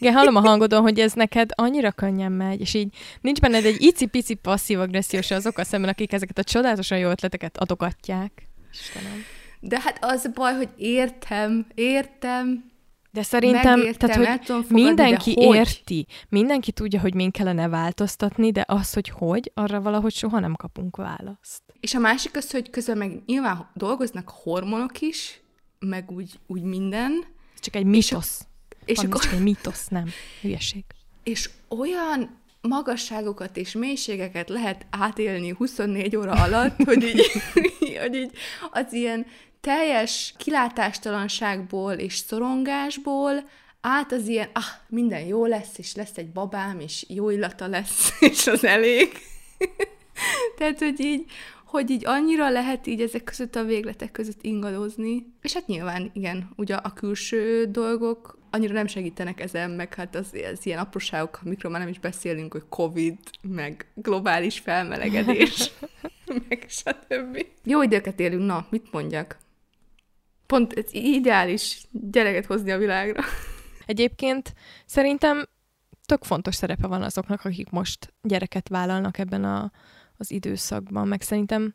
Igen, hallom a hangodon, hogy ez neked annyira könnyen megy, és így nincs benned egy icipici passzív agressziós azokkal szemben, akik ezeket a csodálatosan jó ötleteket adogatják. Istenem. De hát az a baj, hogy értem, értem, de szerintem, Megértem, tehát, hogy fogadni, mindenki hogy? érti, mindenki tudja, hogy min kellene változtatni, de az, hogy hogy, arra valahogy soha nem kapunk választ. És a másik az, hogy közben meg nyilván dolgoznak hormonok is, meg úgy, úgy minden. Csak egy mitosz. És Van akkor... egy mítosz, nem. Hülyeség. És olyan magasságokat és mélységeket lehet átélni 24 óra *laughs* alatt, hogy így, hogy így az ilyen teljes kilátástalanságból és szorongásból át az ilyen, ah, minden jó lesz, és lesz egy babám, és jó illata lesz, *laughs* és az elég. *laughs* Tehát, hogy így, hogy így annyira lehet így ezek között a végletek között ingadozni. És hát nyilván, igen, ugye a külső dolgok annyira nem segítenek ezen, meg hát az, az ilyen apróságok, amikről már nem is beszélünk, hogy Covid, meg globális felmelegedés, *laughs* meg stb. Jó időket élünk, na, mit mondjak? pont ez ideális gyereket hozni a világra. Egyébként szerintem tök fontos szerepe van azoknak, akik most gyereket vállalnak ebben a, az időszakban, meg szerintem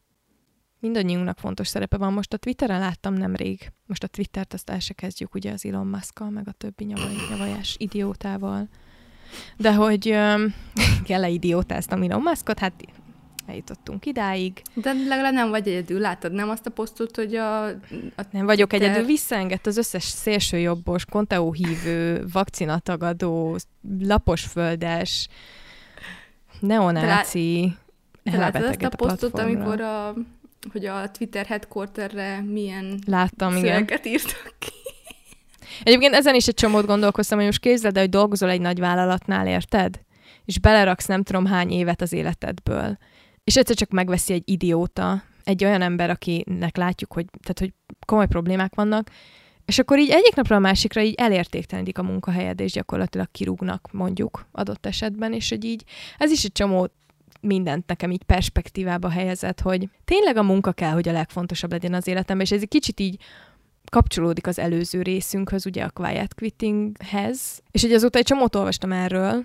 mindannyiunknak fontos szerepe van. Most a Twitteren láttam nemrég, most a Twittert azt el se kezdjük ugye az Elon musk meg a többi nyavaj, nyavajás idiótával. De hogy um, kell-e *laughs* idiótáztam Elon Muskot? Hát eljutottunk idáig. De legalább nem vagy egyedül, látod, nem azt a posztot, hogy a... a nem vagyok te... egyedül, visszaengedte az összes szélsőjobbos, konteó hívő, vakcinatagadó, laposföldes, neonáci, de látod azt a posztot, amikor a, hogy a Twitter headquarterre milyen Láttam, igen. írtak ki? Egyébként ezen is egy csomót gondolkoztam, hogy most képzeld, hogy dolgozol egy nagy vállalatnál, érted? És beleraksz nem tudom hány évet az életedből. És egyszer csak megveszi egy idióta, egy olyan ember, akinek látjuk, hogy, tehát, hogy komoly problémák vannak, és akkor így egyik napra a másikra így elértéktelenik a munkahelyed, és gyakorlatilag kirúgnak, mondjuk, adott esetben, és hogy így ez is egy csomó mindent nekem így perspektívába helyezett, hogy tényleg a munka kell, hogy a legfontosabb legyen az életemben, és ez egy kicsit így kapcsolódik az előző részünkhöz, ugye a quiet quittinghez, és hogy azóta egy csomót olvastam erről,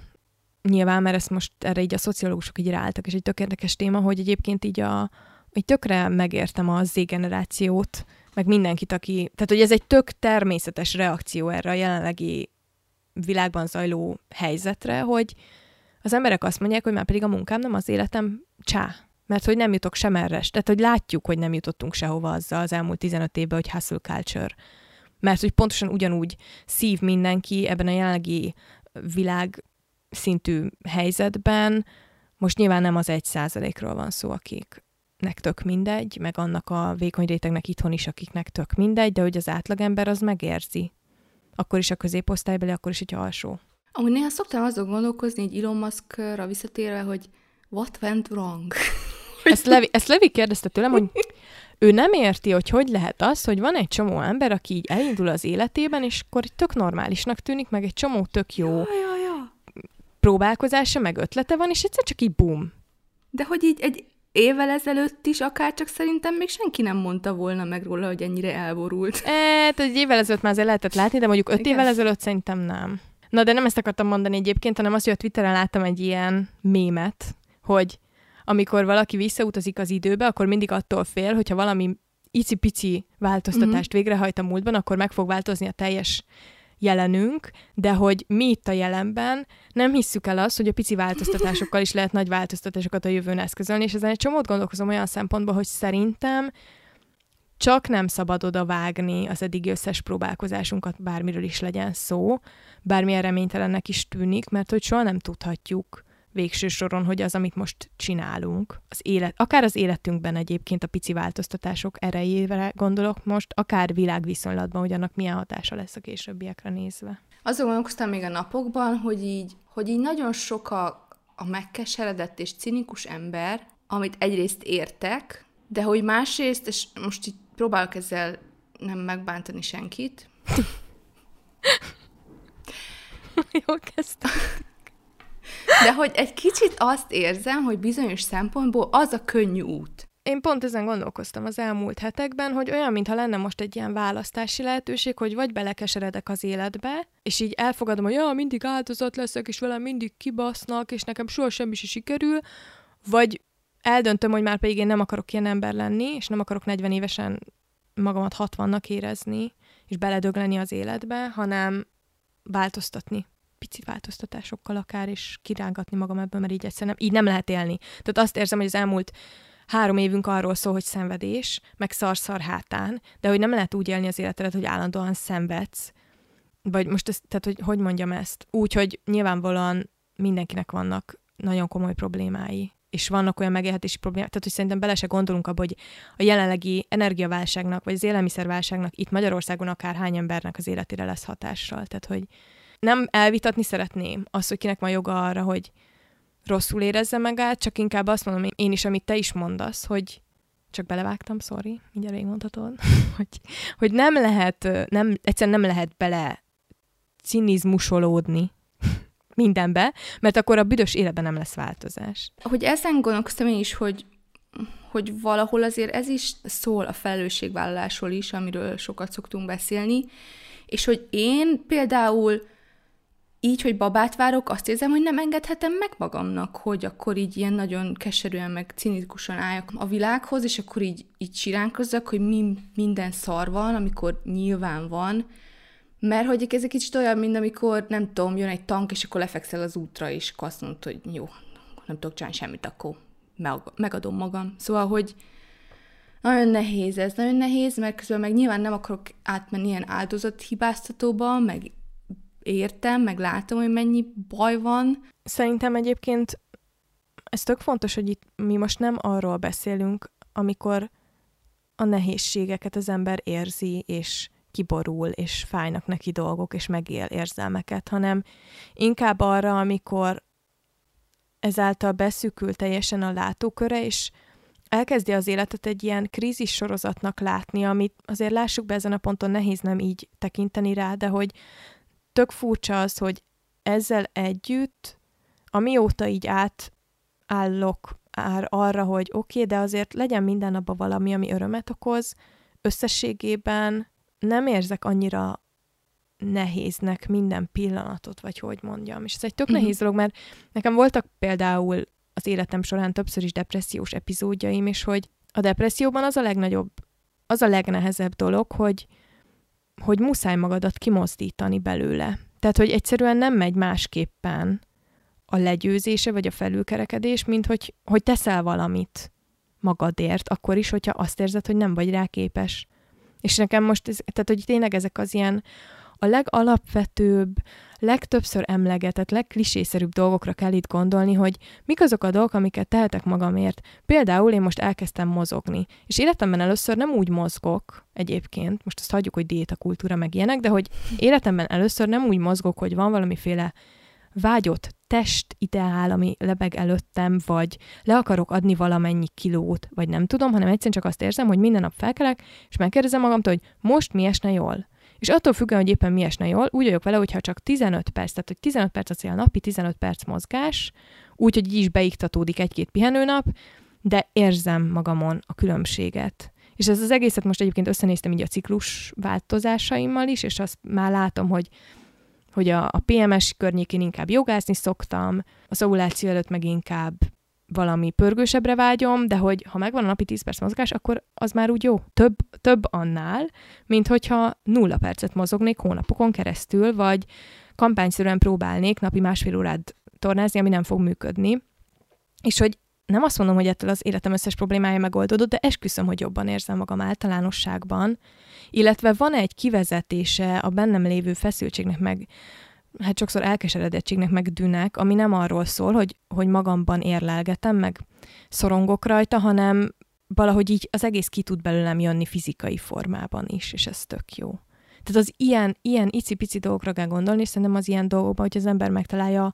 nyilván, mert ezt most erre így a szociológusok így ráálltak, és egy tök érdekes téma, hogy egyébként így a, hogy tökre megértem a Z-generációt, meg mindenkit, aki, tehát hogy ez egy tök természetes reakció erre a jelenlegi világban zajló helyzetre, hogy az emberek azt mondják, hogy már pedig a munkám nem az életem, csá, mert hogy nem jutok sem erre. Tehát, hogy látjuk, hogy nem jutottunk sehova azzal az elmúlt 15 évben, hogy hustle culture. Mert hogy pontosan ugyanúgy szív mindenki ebben a jelenlegi világ szintű helyzetben. Most nyilván nem az egy százalékról van szó, akiknek tök mindegy, meg annak a vékony rétegnek itthon is, akiknek tök mindegy, de hogy az átlagember az megérzi. Akkor is a középosztálybeli, akkor is, hogy alsó. Amúgy néha szoktam azon gondolkozni, egy Elon Musk-ra visszatérve, hogy what went wrong? *laughs* Ezt Levi, ezt Levi kérdezte tőlem, hogy ő nem érti, hogy hogy lehet az, hogy van egy csomó ember, aki így elindul az életében, és akkor tök normálisnak tűnik, meg egy csomó tök jó ja, ja, ja. próbálkozása, meg ötlete van, és egyszer csak így bum. De hogy így egy évvel ezelőtt is akár csak szerintem még senki nem mondta volna meg róla, hogy ennyire elborult. Tehát egy évvel ezelőtt már azért lehetett látni, de mondjuk öt Igen. évvel ezelőtt szerintem nem. Na, de nem ezt akartam mondani egyébként, hanem azt, hogy a Twitteren láttam egy ilyen mémet, hogy amikor valaki visszautazik az időbe, akkor mindig attól fél, hogyha valami icipici változtatást mm-hmm. végrehajt a múltban, akkor meg fog változni a teljes jelenünk, de hogy mi itt a jelenben nem hisszük el azt, hogy a pici változtatásokkal is lehet nagy változtatásokat a jövőn eszközölni, és ezen egy csomót gondolkozom olyan szempontból, hogy szerintem csak nem szabad oda vágni az eddig összes próbálkozásunkat, bármiről is legyen szó, bármilyen reménytelennek is tűnik, mert hogy soha nem tudhatjuk végső soron, hogy az, amit most csinálunk, az élet, akár az életünkben egyébként a pici változtatások erejére gondolok most, akár világviszonylatban, hogy annak milyen hatása lesz a későbbiekre nézve. Azon gondolkoztam még a napokban, hogy így, hogy így nagyon sok a, a megkeseredett és cinikus ember, amit egyrészt értek, de hogy másrészt, és most így próbálok ezzel nem megbántani senkit. *laughs* Jól kezdtem. De hogy egy kicsit azt érzem, hogy bizonyos szempontból az a könnyű út. Én pont ezen gondolkoztam az elmúlt hetekben, hogy olyan, mintha lenne most egy ilyen választási lehetőség, hogy vagy belekeseredek az életbe, és így elfogadom, hogy ja, mindig áldozat leszek, és velem mindig kibasznak, és nekem soha semmi is sikerül, vagy eldöntöm, hogy már pedig én nem akarok ilyen ember lenni, és nem akarok 40 évesen magamat 60-nak érezni, és beledögleni az életbe, hanem változtatni pici változtatásokkal akár, és kirángatni magam ebből, mert így egyszerűen nem, így nem lehet élni. Tehát azt érzem, hogy az elmúlt három évünk arról szól, hogy szenvedés, meg szar-szar hátán, de hogy nem lehet úgy élni az életedet, hogy állandóan szenvedsz, vagy most ezt, tehát hogy, hogy mondjam ezt, úgy, hogy nyilvánvalóan mindenkinek vannak nagyon komoly problémái, és vannak olyan megélhetési problémák, tehát hogy szerintem bele se gondolunk abba, hogy a jelenlegi energiaválságnak, vagy az élelmiszerválságnak itt Magyarországon akár hány embernek az életére lesz hatással. Tehát, hogy nem elvitatni szeretném azt, hogy kinek van joga arra, hogy rosszul érezze magát, csak inkább azt mondom én is, amit te is mondasz, hogy csak belevágtam, sorry, mindjárt mondhatod, *laughs* hogy, hogy nem lehet, nem, egyszerűen nem lehet bele cinizmusolódni mindenbe, mert akkor a büdös életben nem lesz változás. Hogy ezen gondolkoztam én is, hogy hogy valahol azért ez is szól a felelősségvállalásról is, amiről sokat szoktunk beszélni, és hogy én például így, hogy babát várok, azt érzem, hogy nem engedhetem meg magamnak, hogy akkor így ilyen nagyon keserűen, meg cinikusan álljak a világhoz, és akkor így, így siránkozzak, hogy mi, minden szar van, amikor nyilván van, mert hogy ez egy kicsit olyan, mint amikor, nem tudom, jön egy tank, és akkor lefekszel az útra, és akkor azt mondod, hogy jó, nem tudok csinálni semmit, akkor megadom magam. Szóval, hogy nagyon nehéz ez, nagyon nehéz, mert közben meg nyilván nem akarok átmenni ilyen áldozat hibáztatóba, meg értem, meg látom, hogy mennyi baj van. Szerintem egyébként ez tök fontos, hogy itt mi most nem arról beszélünk, amikor a nehézségeket az ember érzi, és kiborul, és fájnak neki dolgok, és megél érzelmeket, hanem inkább arra, amikor ezáltal beszűkül teljesen a látóköre, és elkezdi az életet egy ilyen krízis sorozatnak látni, amit azért lássuk be ezen a ponton nehéz nem így tekinteni rá, de hogy tök furcsa az, hogy ezzel együtt, amióta így átállok ár arra, hogy oké, okay, de azért legyen minden abban valami, ami örömet okoz, összességében nem érzek annyira nehéznek minden pillanatot, vagy hogy mondjam. És ez egy tök uh-huh. nehéz dolog, mert nekem voltak például az életem során többször is depressziós epizódjaim, és hogy a depresszióban az a legnagyobb, az a legnehezebb dolog, hogy, hogy muszáj magadat kimozdítani belőle. Tehát, hogy egyszerűen nem megy másképpen a legyőzése, vagy a felülkerekedés, mint hogy, hogy teszel valamit magadért, akkor is, hogyha azt érzed, hogy nem vagy rá képes. És nekem most, ez, tehát, hogy tényleg ezek az ilyen a legalapvetőbb, legtöbbször emlegetett, legklisészerűbb dolgokra kell itt gondolni, hogy mik azok a dolgok, amiket tehetek magamért. Például én most elkezdtem mozogni, és életemben először nem úgy mozgok egyébként, most azt hagyjuk, hogy diéta kultúra meg ilyenek, de hogy életemben először nem úgy mozgok, hogy van valamiféle vágyott test ideál, ami lebeg előttem, vagy le akarok adni valamennyi kilót, vagy nem tudom, hanem egyszerűen csak azt érzem, hogy minden nap felkelek, és megkérdezem magamtól, hogy most mi esne jól. És attól függően, hogy éppen mi esne jól, úgy vagyok vele, hogyha csak 15 perc, tehát hogy 15 perc a cél napi, 15 perc mozgás, úgy, hogy így is beiktatódik egy-két pihenőnap, de érzem magamon a különbséget. És ez az egészet most egyébként összenéztem így a ciklus változásaimmal is, és azt már látom, hogy hogy a, a PMS környékén inkább jogázni szoktam, az ovuláció előtt meg inkább valami pörgősebbre vágyom, de hogy ha megvan a napi 10 perc mozgás, akkor az már úgy jó. Több, több annál, mint hogyha nulla percet mozognék hónapokon keresztül, vagy kampányszerűen próbálnék napi másfél órát tornázni, ami nem fog működni. És hogy nem azt mondom, hogy ettől az életem összes problémája megoldódott, de esküszöm, hogy jobban érzem magam általánosságban, illetve van egy kivezetése a bennem lévő feszültségnek, meg hát sokszor elkeseredettségnek, meg dűnek, ami nem arról szól, hogy, hogy magamban érlelgetem, meg szorongok rajta, hanem valahogy így az egész ki tud belőlem jönni fizikai formában is, és ez tök jó. Tehát az ilyen, ilyen icipici dolgokra kell gondolni, és szerintem az ilyen dolgokban, hogy az ember megtalálja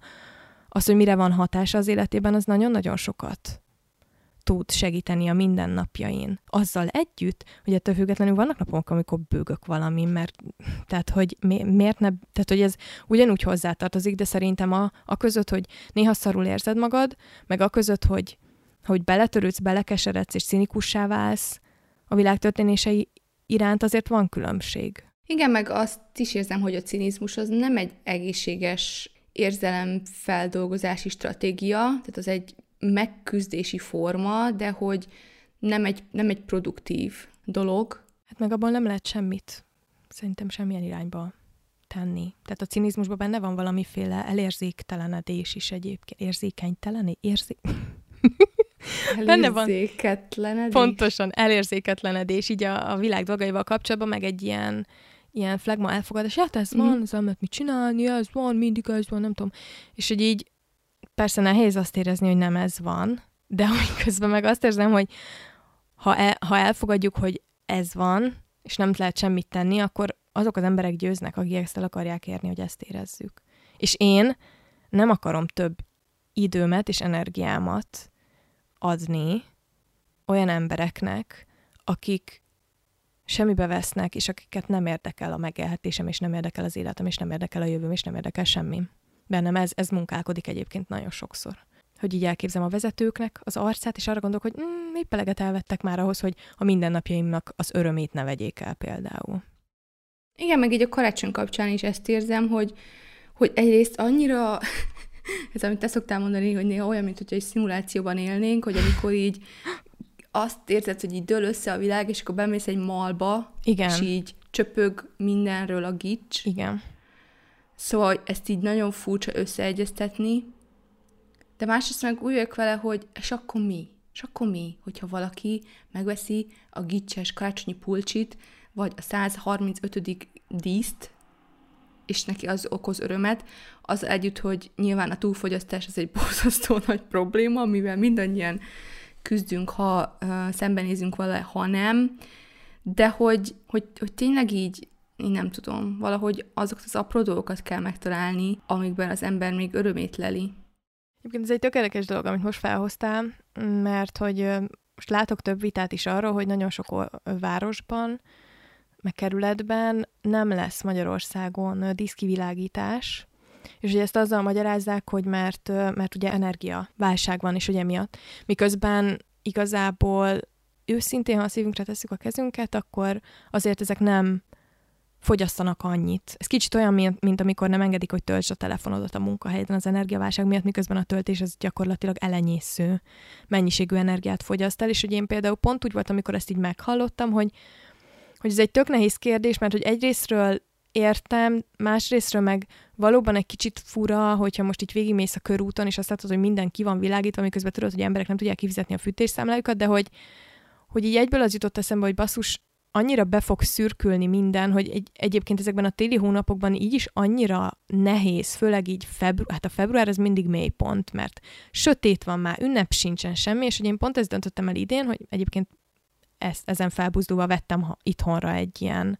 azt, hogy mire van hatása az életében, az nagyon-nagyon sokat tud segíteni a mindennapjain. Azzal együtt, hogy ettől függetlenül vannak napok, amikor bőgök valami, mert tehát, hogy mi, miért ne, tehát, hogy ez ugyanúgy hozzátartozik, de szerintem a, a között, hogy néha szarul érzed magad, meg a között, hogy, hogy beletörődsz, belekeseredsz és cinikussá válsz a világ történései iránt, azért van különbség. Igen, meg azt is érzem, hogy a cinizmus az nem egy egészséges érzelemfeldolgozási stratégia, tehát az egy megküzdési forma, de hogy nem egy, nem egy produktív dolog. Hát meg abban nem lehet semmit, szerintem semmilyen irányba tenni. Tehát a cinizmusban benne van valamiféle elérzéktelenedés is egyébként. Érzékenytelené? Érzé... *laughs* benne van. Pontosan, elérzéketlenedés így a, a világ dolgaival kapcsolatban, meg egy ilyen, ilyen flagma elfogadás. Hát ez mm. van, ez amit mit csinálni, ez van, mindig ez van, nem tudom. És hogy így persze nehéz azt érezni, hogy nem ez van, de *laughs* hogy közben meg azt érzem, hogy ha, el, ha elfogadjuk, hogy ez van, és nem lehet semmit tenni, akkor azok az emberek győznek, akik ezt el akarják érni, hogy ezt érezzük. És én nem akarom több időmet és energiámat adni olyan embereknek, akik semmibe vesznek, és akiket nem érdekel a megélhetésem, és nem érdekel az életem, és nem érdekel a jövőm, és nem érdekel semmi bennem ez, ez munkálkodik egyébként nagyon sokszor. hogy így elképzelem a vezetőknek az arcát, és arra gondolok, hogy mm, épp eleget elvettek már ahhoz, hogy a mindennapjaimnak az örömét ne vegyék el például. Igen, meg így a karácsony kapcsán is ezt érzem, hogy, hogy egyrészt annyira, *laughs* ez amit te szoktál mondani, hogy néha olyan, mint hogy egy szimulációban élnénk, hogy amikor így azt érzed, hogy így dől össze a világ, és akkor bemész egy malba, Igen. és így csöpög mindenről a gics. Igen. Szóval ezt így nagyon furcsa összeegyeztetni, de másrészt meg úgy vagyok vele, hogy és akkor mi? És akkor mi, hogyha valaki megveszi a gicses karácsonyi pulcsit, vagy a 135. díszt, és neki az okoz örömet, az együtt, hogy nyilván a túlfogyasztás az egy borzasztó *laughs* nagy probléma, mivel mindannyian küzdünk, ha uh, szembenézünk vele, ha nem, de hogy, hogy, hogy tényleg így, én nem tudom, valahogy azokat az apró dolgokat kell megtalálni, amikben az ember még örömét leli. Egyébként ez egy tökéletes dolog, amit most felhoztál, mert hogy most látok több vitát is arról, hogy nagyon sok városban, meg kerületben nem lesz Magyarországon diszkivilágítás, és ugye ezt azzal magyarázzák, hogy mert, mert ugye energia válság van, és ugye miatt. Miközben igazából őszintén, ha a szívünkre tesszük a kezünket, akkor azért ezek nem fogyasztanak annyit. Ez kicsit olyan, mint, mint amikor nem engedik, hogy töltsd a telefonodat a munkahelyeden az energiaválság miatt, miközben a töltés az gyakorlatilag elenyésző mennyiségű energiát fogyaszt el, és hogy én például pont úgy volt, amikor ezt így meghallottam, hogy, hogy ez egy tök nehéz kérdés, mert hogy egyrésztről értem, másrésztről meg valóban egy kicsit fura, hogyha most így végigmész a körúton, és azt látod, hogy minden ki van világítva, miközben tudod, hogy emberek nem tudják kifizetni a fűtésszámlájukat, de hogy, hogy így egyből az jutott eszembe, hogy basszus, annyira be fog szürkülni minden, hogy egy, egyébként ezekben a téli hónapokban így is annyira nehéz, főleg így február, hát a február az mindig mélypont, mert sötét van már, ünnep sincsen semmi, és hogy én pont ezt döntöttem el idén, hogy egyébként ezt, ezen felbuzdulva vettem itthonra egy ilyen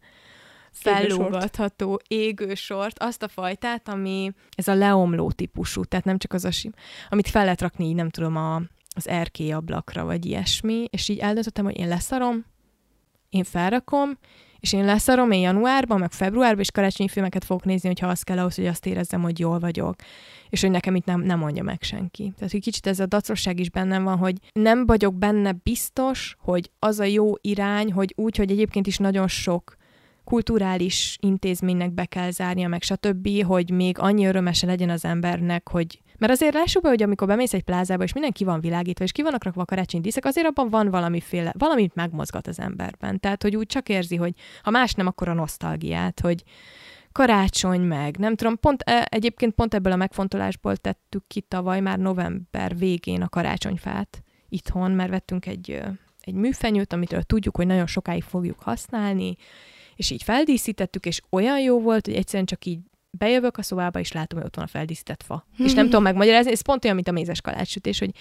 fellógatható égősort, azt a fajtát, ami ez a leomló típusú, tehát nem csak az a sim, amit fel lehet rakni, nem tudom, a, az erkélyablakra, vagy ilyesmi, és így eldöntöttem, hogy én leszarom, én felrakom, és én leszarom én januárban, meg februárban, és karácsonyi filmeket fogok nézni, hogyha az kell ahhoz, hogy azt érezzem, hogy jól vagyok. És hogy nekem itt nem, nem mondja meg senki. Tehát, hogy kicsit ez a dacosság is bennem van, hogy nem vagyok benne biztos, hogy az a jó irány, hogy úgy, hogy egyébként is nagyon sok kulturális intézménynek be kell zárnia, meg stb., hogy még annyi örömese legyen az embernek, hogy mert azért lássuk be, hogy amikor bemész egy plázába, és mindenki van világítva, és ki vannak rakva karácsonyi díszek, azért abban van valamiféle, valamit megmozgat az emberben. Tehát, hogy úgy csak érzi, hogy ha más nem, akkor a nosztalgiát, hogy karácsony meg, nem tudom, pont e, egyébként pont ebből a megfontolásból tettük ki tavaly már november végén a karácsonyfát itthon, mert vettünk egy, egy műfenyőt, amitől tudjuk, hogy nagyon sokáig fogjuk használni, és így feldíszítettük, és olyan jó volt, hogy egyszerűen csak így bejövök a szobába, és látom, hogy ott van a feldíszített fa. és nem tudom megmagyarázni, ez pont olyan, mint a mézes kalácssütés, hogy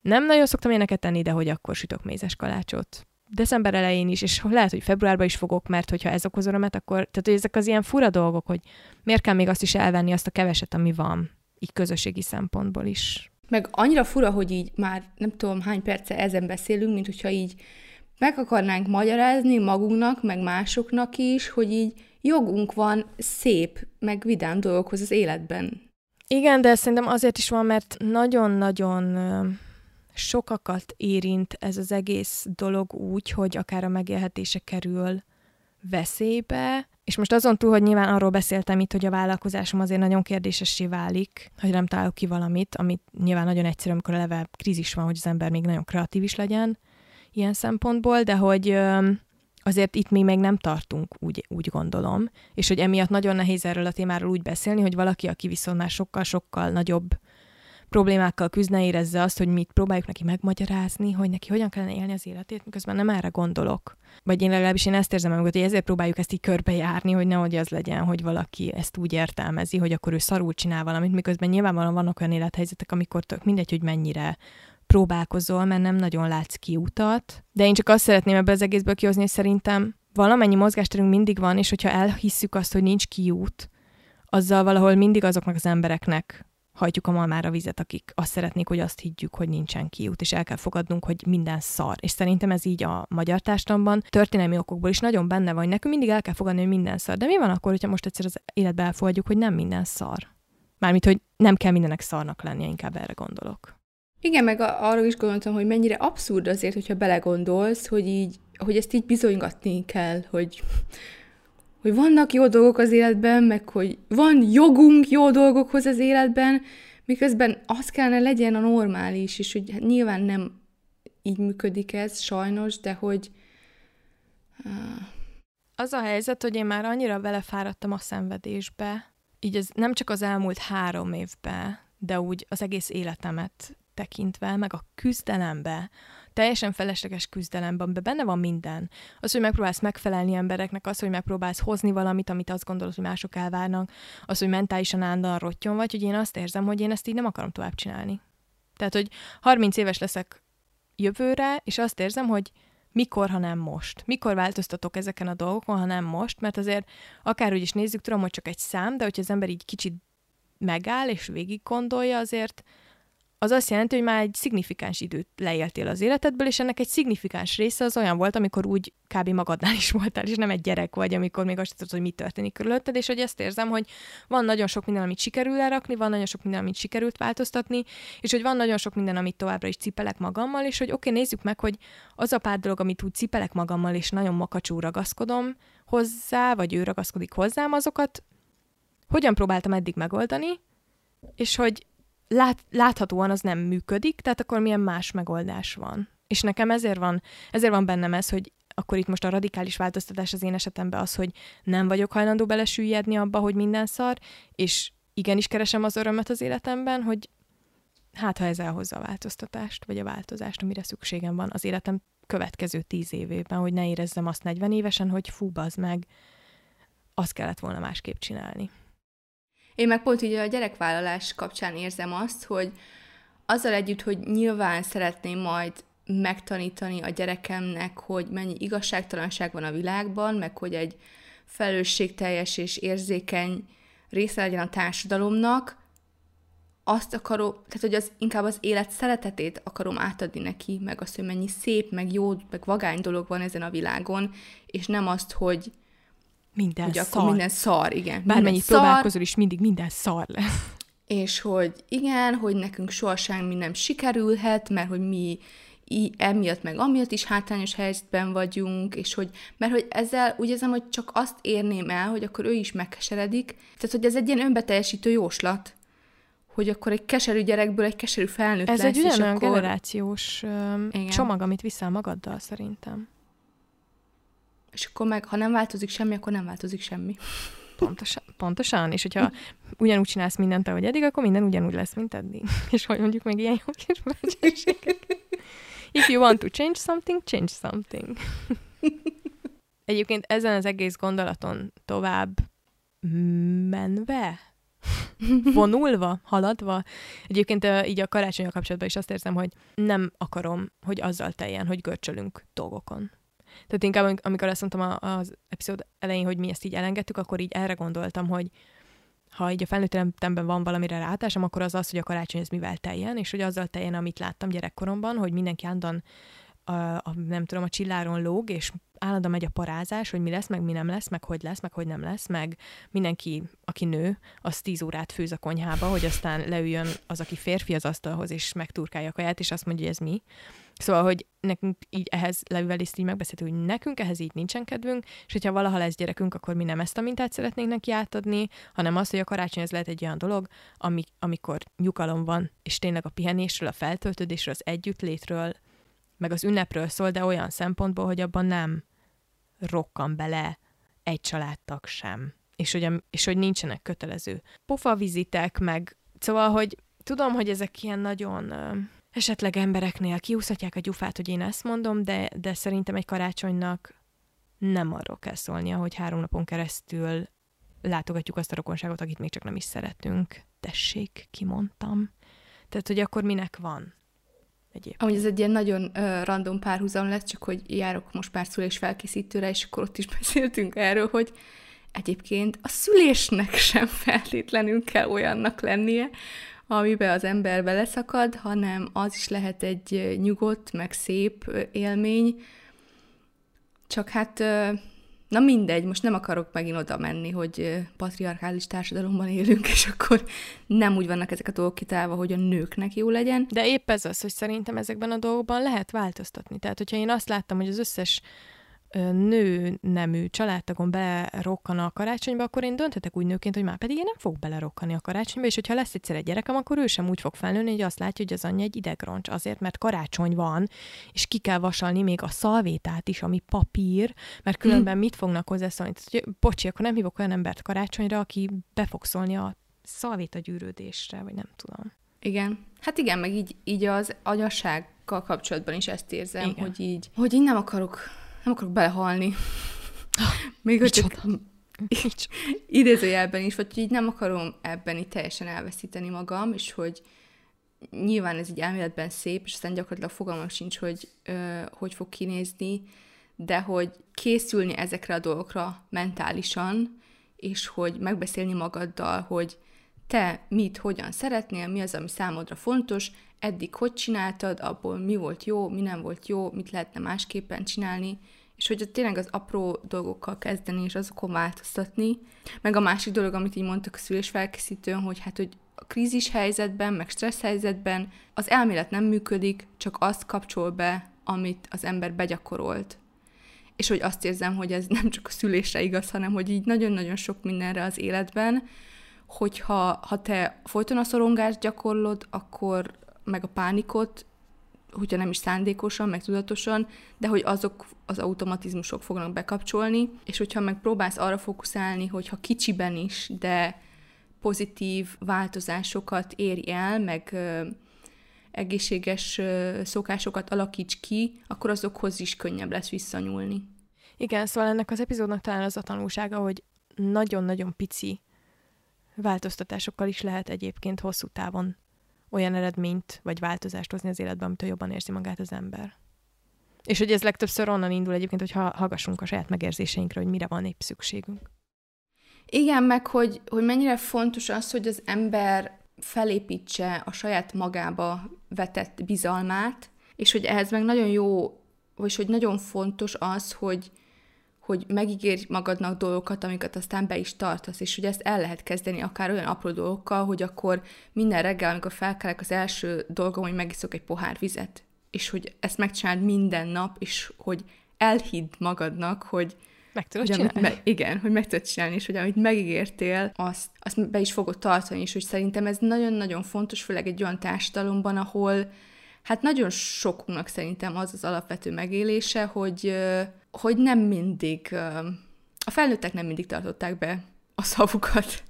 nem nagyon szoktam éneket tenni, de hogy akkor sütök mézes kalácsot. December elején is, és lehet, hogy februárban is fogok, mert hogyha ez okoz örömet, akkor, tehát hogy ezek az ilyen fura dolgok, hogy miért kell még azt is elvenni, azt a keveset, ami van, így közösségi szempontból is. Meg annyira fura, hogy így már nem tudom hány perce ezen beszélünk, mint hogyha így meg akarnánk magyarázni magunknak, meg másoknak is, hogy így jogunk van szép, meg vidám dolgokhoz az életben. Igen, de szerintem azért is van, mert nagyon-nagyon sokakat érint ez az egész dolog úgy, hogy akár a megélhetése kerül veszélybe, és most azon túl, hogy nyilván arról beszéltem itt, hogy a vállalkozásom azért nagyon kérdésessé válik, hogy nem találok ki valamit, amit nyilván nagyon egyszerű, amikor eleve krízis van, hogy az ember még nagyon kreatív is legyen ilyen szempontból, de hogy azért itt még meg nem tartunk, úgy, úgy gondolom, és hogy emiatt nagyon nehéz erről a témáról úgy beszélni, hogy valaki, aki viszont már sokkal-sokkal nagyobb problémákkal küzdne, érezze azt, hogy mit próbáljuk neki megmagyarázni, hogy neki hogyan kellene élni az életét, miközben nem erre gondolok. Vagy én legalábbis én ezt érzem meg, hogy ezért próbáljuk ezt így körbejárni, hogy nehogy az legyen, hogy valaki ezt úgy értelmezi, hogy akkor ő szarul csinál valamit, miközben nyilvánvalóan vannak olyan élethelyzetek, amikor tök mindegy, hogy mennyire próbálkozol, mert nem nagyon látsz kiutat. De én csak azt szeretném ebbe az egészből kihozni, hogy szerintem valamennyi mozgásterünk mindig van, és hogyha elhisszük azt, hogy nincs kiút, azzal valahol mindig azoknak az embereknek hajtjuk a malmára vizet, akik azt szeretnék, hogy azt higgyük, hogy nincsen kiút, és el kell fogadnunk, hogy minden szar. És szerintem ez így a magyar társadalomban történelmi okokból is nagyon benne van, nekünk mindig el kell fogadni, hogy minden szar. De mi van akkor, hogyha most egyszer az életbe elfogadjuk, hogy nem minden szar? Mármint, hogy nem kell mindenek szarnak lennie, inkább erre gondolok. Igen, meg arra is gondoltam, hogy mennyire abszurd azért, hogyha belegondolsz, hogy így, hogy ezt így bizonygatni kell, hogy, hogy vannak jó dolgok az életben, meg hogy van jogunk jó dolgokhoz az életben, miközben az kellene legyen a normális, és hogy hát nyilván nem így működik ez, sajnos, de hogy... Uh... Az a helyzet, hogy én már annyira belefáradtam a szenvedésbe, így ez nem csak az elmúlt három évben, de úgy az egész életemet tekintve, meg a küzdelembe, teljesen felesleges küzdelemben, benne van minden. Az, hogy megpróbálsz megfelelni embereknek, az, hogy megpróbálsz hozni valamit, amit azt gondolod, hogy mások elvárnak, az, hogy mentálisan állandóan rottyon vagy, hogy én azt érzem, hogy én ezt így nem akarom tovább csinálni. Tehát, hogy 30 éves leszek jövőre, és azt érzem, hogy mikor, ha nem most? Mikor változtatok ezeken a dolgokon, ha nem most? Mert azért akárhogy is nézzük, tudom, hogy csak egy szám, de hogyha az ember így kicsit megáll és végig gondolja, azért az azt jelenti, hogy már egy szignifikáns időt leéltél az életedből, és ennek egy szignifikáns része az olyan volt, amikor úgy kb. magadnál is voltál, és nem egy gyerek vagy, amikor még azt tudod, hogy mi történik körülötted, és hogy ezt érzem, hogy van nagyon sok minden, amit sikerül lerakni, van nagyon sok minden, amit sikerült változtatni, és hogy van nagyon sok minden, amit továbbra is cipelek magammal, és hogy oké, okay, nézzük meg, hogy az a pár dolog, amit úgy cipelek magammal, és nagyon makacsú ragaszkodom hozzá, vagy ő ragaszkodik hozzám, azokat hogyan próbáltam eddig megoldani, és hogy lát, láthatóan az nem működik, tehát akkor milyen más megoldás van. És nekem ezért van, ezért van bennem ez, hogy akkor itt most a radikális változtatás az én esetemben az, hogy nem vagyok hajlandó belesüllyedni abba, hogy minden szar, és igenis keresem az örömet az életemben, hogy hát ha ez elhozza a változtatást, vagy a változást, amire szükségem van az életem következő tíz évében, hogy ne érezzem azt 40 évesen, hogy fú, az meg, azt kellett volna másképp csinálni. Én meg pont így a gyerekvállalás kapcsán érzem azt, hogy azzal együtt, hogy nyilván szeretném majd megtanítani a gyerekemnek, hogy mennyi igazságtalanság van a világban, meg hogy egy felelősségteljes és érzékeny része legyen a társadalomnak, azt akarom, tehát hogy az inkább az élet szeretetét akarom átadni neki, meg azt, hogy mennyi szép, meg jó, meg vagány dolog van ezen a világon, és nem azt, hogy minden hogy szar. akkor minden szar, igen. Bármennyit próbálkozol is, mindig minden szar lesz. És hogy igen, hogy nekünk sohasem mi nem sikerülhet, mert hogy mi emiatt meg amiatt is hátrányos helyzetben vagyunk, és hogy, mert hogy ezzel úgy érzem, hogy csak azt érném el, hogy akkor ő is megkeseredik. Tehát, hogy ez egy ilyen önbeteljesítő jóslat, hogy akkor egy keserű gyerekből egy keserű felnőtt Ez lesz, egy ugyanolyan akkor... generációs um, csomag, amit viszel magaddal szerintem. És akkor meg, ha nem változik semmi, akkor nem változik semmi. Pontosan, pontosan. És hogyha ugyanúgy csinálsz mindent, ahogy eddig, akkor minden ugyanúgy lesz, mint eddig. *laughs* És hogy mondjuk még ilyen jó kis bölcsességek. If you want to change something, change something. *laughs* Egyébként ezen az egész gondolaton tovább menve, vonulva, haladva. Egyébként így a karácsonyok kapcsolatban is azt érzem, hogy nem akarom, hogy azzal teljen, hogy görcsölünk dolgokon. Tehát inkább, amikor azt mondtam az epizód elején, hogy mi ezt így elengedtük, akkor így erre gondoltam, hogy ha így a felnőttemben van valamire rátásom, akkor az az, hogy a karácsony ez mivel teljen, és hogy azzal teljen, amit láttam gyerekkoromban, hogy mindenki állandóan a, a, nem tudom, a csilláron lóg, és állandóan megy a parázás, hogy mi lesz, meg mi nem lesz, meg hogy lesz, meg hogy nem lesz, meg mindenki, aki nő, az tíz órát főz a konyhába, hogy aztán leüljön az, aki férfi az asztalhoz, és megturkálja a kaját, és azt mondja, hogy ez mi. Szóval, hogy nekünk így ehhez level is így megbeszéltük, hogy nekünk ehhez így nincsen kedvünk, és hogyha valaha lesz gyerekünk, akkor mi nem ezt a mintát szeretnénk neki átadni, hanem azt, hogy a karácsony ez lehet egy olyan dolog, ami, amikor nyugalom van, és tényleg a pihenésről, a feltöltődésről, az együttlétről, meg az ünnepről szól, de olyan szempontból, hogy abban nem rokkan bele egy családtag sem. És hogy, és hogy nincsenek kötelező pofavizitek, meg szóval, hogy tudom, hogy ezek ilyen nagyon esetleg embereknél kiúszhatják a gyufát, hogy én ezt mondom, de, de szerintem egy karácsonynak nem arról kell szólnia, hogy három napon keresztül látogatjuk azt a rokonságot, akit még csak nem is szeretünk. Tessék, kimondtam. Tehát, hogy akkor minek van? Egyébként. Amúgy ez egy ilyen nagyon uh, random párhuzam lesz, csak hogy járok most pár szülés felkészítőre, és akkor ott is *laughs* beszéltünk erről, hogy egyébként a szülésnek sem feltétlenül kell olyannak lennie, amiben az ember beleszakad, hanem az is lehet egy nyugodt, meg szép élmény, csak hát Na mindegy, most nem akarok megint oda menni, hogy patriarchális társadalomban élünk, *laughs* és akkor nem úgy vannak ezek a dolgok kitálva, hogy a nőknek jó legyen. De épp ez az, hogy szerintem ezekben a dolgokban lehet változtatni. Tehát, hogyha én azt láttam, hogy az összes nő nemű családtagon belerokkan a karácsonyba, akkor én dönthetek úgy nőként, hogy már pedig én nem fog belerokkani a karácsonyba, és hogyha lesz egyszer egy gyerekem, akkor ő sem úgy fog felnőni, hogy azt látja, hogy az anyja egy idegroncs azért, mert karácsony van, és ki kell vasalni még a szalvétát is, ami papír, mert különben mit fognak hozzászólni? Bocsi, akkor nem hívok olyan embert karácsonyra, aki be fog szólni a szalvéta gyűrődésre, vagy nem tudom. Igen. Hát igen, meg így, így az anyassággal kapcsolatban is ezt érzem, igen. hogy így, hogy én nem akarok nem akarok belehalni. *laughs* Még hogy csak *laughs* idézőjelben is, vagy így nem akarom ebben így teljesen elveszíteni magam, és hogy nyilván ez így elméletben szép, és aztán gyakorlatilag fogalmam sincs, hogy ö, hogy fog kinézni, de hogy készülni ezekre a dolgokra mentálisan, és hogy megbeszélni magaddal, hogy te mit, hogyan szeretnél, mi az, ami számodra fontos, eddig hogy csináltad, abból mi volt jó, mi nem volt jó, mit lehetne másképpen csinálni, és hogy tényleg az apró dolgokkal kezdeni, és azokon változtatni. Meg a másik dolog, amit így mondtak a szülésfelkészítőn, hogy hát, hogy a krízis helyzetben, meg stressz helyzetben az elmélet nem működik, csak azt kapcsol be, amit az ember begyakorolt. És hogy azt érzem, hogy ez nem csak a szülésre igaz, hanem hogy így nagyon-nagyon sok mindenre az életben, hogyha ha te folyton a szorongást gyakorlod, akkor meg a pánikot, hogyha nem is szándékosan, meg tudatosan, de hogy azok az automatizmusok fognak bekapcsolni, és hogyha meg próbálsz arra fókuszálni, hogyha kicsiben is, de pozitív változásokat érj el, meg egészséges szokásokat alakíts ki, akkor azokhoz is könnyebb lesz visszanyúlni. Igen, szóval ennek az epizódnak talán az a tanulsága, hogy nagyon-nagyon pici változtatásokkal is lehet egyébként hosszú távon olyan eredményt vagy változást hozni az életben, amitől jobban érzi magát az ember. És hogy ez legtöbbször onnan indul egyébként, hogy hallgassunk a saját megérzéseinkre, hogy mire van épp szükségünk. Igen, meg hogy, hogy mennyire fontos az, hogy az ember felépítse a saját magába vetett bizalmát, és hogy ehhez meg nagyon jó, vagy hogy nagyon fontos az, hogy, hogy megígérj magadnak dolgokat, amiket aztán be is tartasz, és hogy ezt el lehet kezdeni akár olyan apró dolgokkal, hogy akkor minden reggel, amikor felkelek, az első dolgom, hogy megiszok egy pohár vizet, és hogy ezt megcsináld minden nap, és hogy elhidd magadnak, hogy meg tudod hogy csinálni. Me- igen, hogy meg tudod csinálni, és hogy amit megígértél, azt, azt be is fogod tartani, és hogy szerintem ez nagyon-nagyon fontos, főleg egy olyan társadalomban, ahol hát nagyon sokunknak szerintem az az alapvető megélése, hogy hogy nem mindig, a felnőttek nem mindig tartották be a szavukat.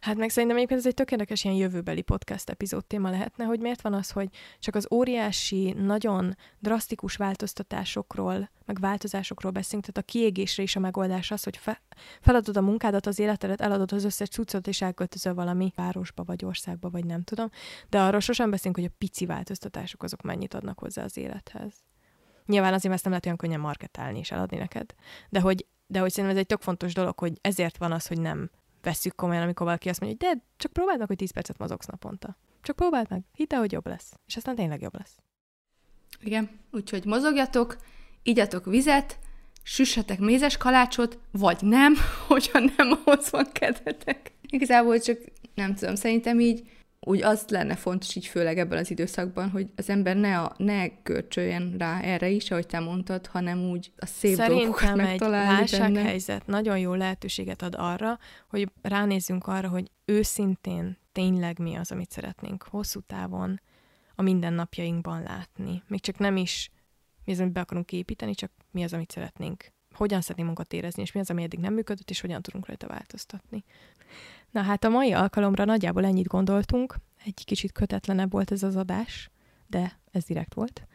Hát meg szerintem egyébként ez egy tökéletes ilyen jövőbeli podcast epizód téma lehetne, hogy miért van az, hogy csak az óriási, nagyon drasztikus változtatásokról, meg változásokról beszélünk, tehát a kiégésre is a megoldás az, hogy fe, feladod a munkádat, az életedet, eladod az összes cuccot, és elköltözöl valami városba, vagy országba, vagy nem tudom. De arról sosem beszélünk, hogy a pici változtatások azok mennyit adnak hozzá az élethez. Nyilván azért ezt nem lehet olyan könnyen marketálni és eladni neked. De hogy, de hogy szerintem ez egy tök fontos dolog, hogy ezért van az, hogy nem veszük komolyan, amikor valaki azt mondja, hogy de csak próbáld meg, hogy 10 percet mozogsz naponta. Csak próbáld meg, hidd hogy jobb lesz. És aztán tényleg jobb lesz. Igen, úgyhogy mozogjatok, igyatok vizet, süssetek mézes kalácsot, vagy nem, *laughs* hogyha nem ahhoz van kedvetek. Igazából csak nem tudom, szerintem így úgy az lenne fontos így főleg ebben az időszakban, hogy az ember ne, a, ne görcsöljen rá erre is, ahogy te mondtad, hanem úgy a szép Szerintem egy válsághelyzet nagyon jó lehetőséget ad arra, hogy ránézzünk arra, hogy őszintén tényleg mi az, amit szeretnénk hosszú távon a mindennapjainkban látni. Még csak nem is mi az, amit be akarunk építeni, csak mi az, amit szeretnénk. Hogyan szeretnénk magunkat érezni, és mi az, ami eddig nem működött, és hogyan tudunk rajta változtatni. Na hát a mai alkalomra nagyjából ennyit gondoltunk, egy kicsit kötetlenebb volt ez az adás, de ez direkt volt.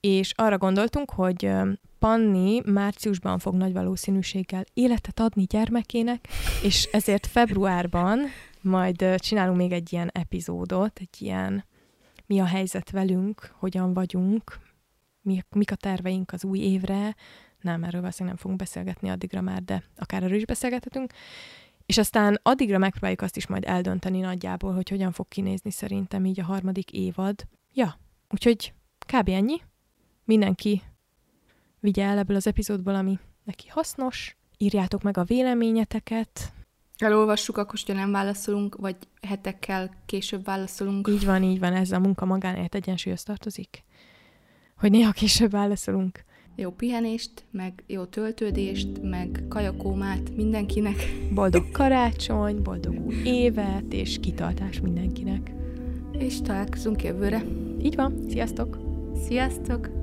És arra gondoltunk, hogy Panni márciusban fog nagy valószínűséggel életet adni gyermekének, és ezért februárban majd csinálunk még egy ilyen epizódot, egy ilyen mi a helyzet velünk, hogyan vagyunk, mi, mik a terveink az új évre, nem, erről valószínűleg nem fogunk beszélgetni addigra már, de akár erről is beszélgethetünk, és aztán addigra megpróbáljuk azt is majd eldönteni nagyjából, hogy hogyan fog kinézni szerintem így a harmadik évad. Ja, úgyhogy kb. ennyi. Mindenki vigye el ebből az epizódból, ami neki hasznos, írjátok meg a véleményeteket. Elolvassuk, akkor hogyha nem válaszolunk, vagy hetekkel később válaszolunk. Így van, így van, ez a munka magánélet egyensúlyhoz tartozik. Hogy néha később válaszolunk. Jó pihenést, meg jó töltődést, meg kajakómát mindenkinek. Boldog *laughs* karácsony, boldog új évet, és kitartás mindenkinek. És találkozunk jövőre. Így van, sziasztok! Sziasztok!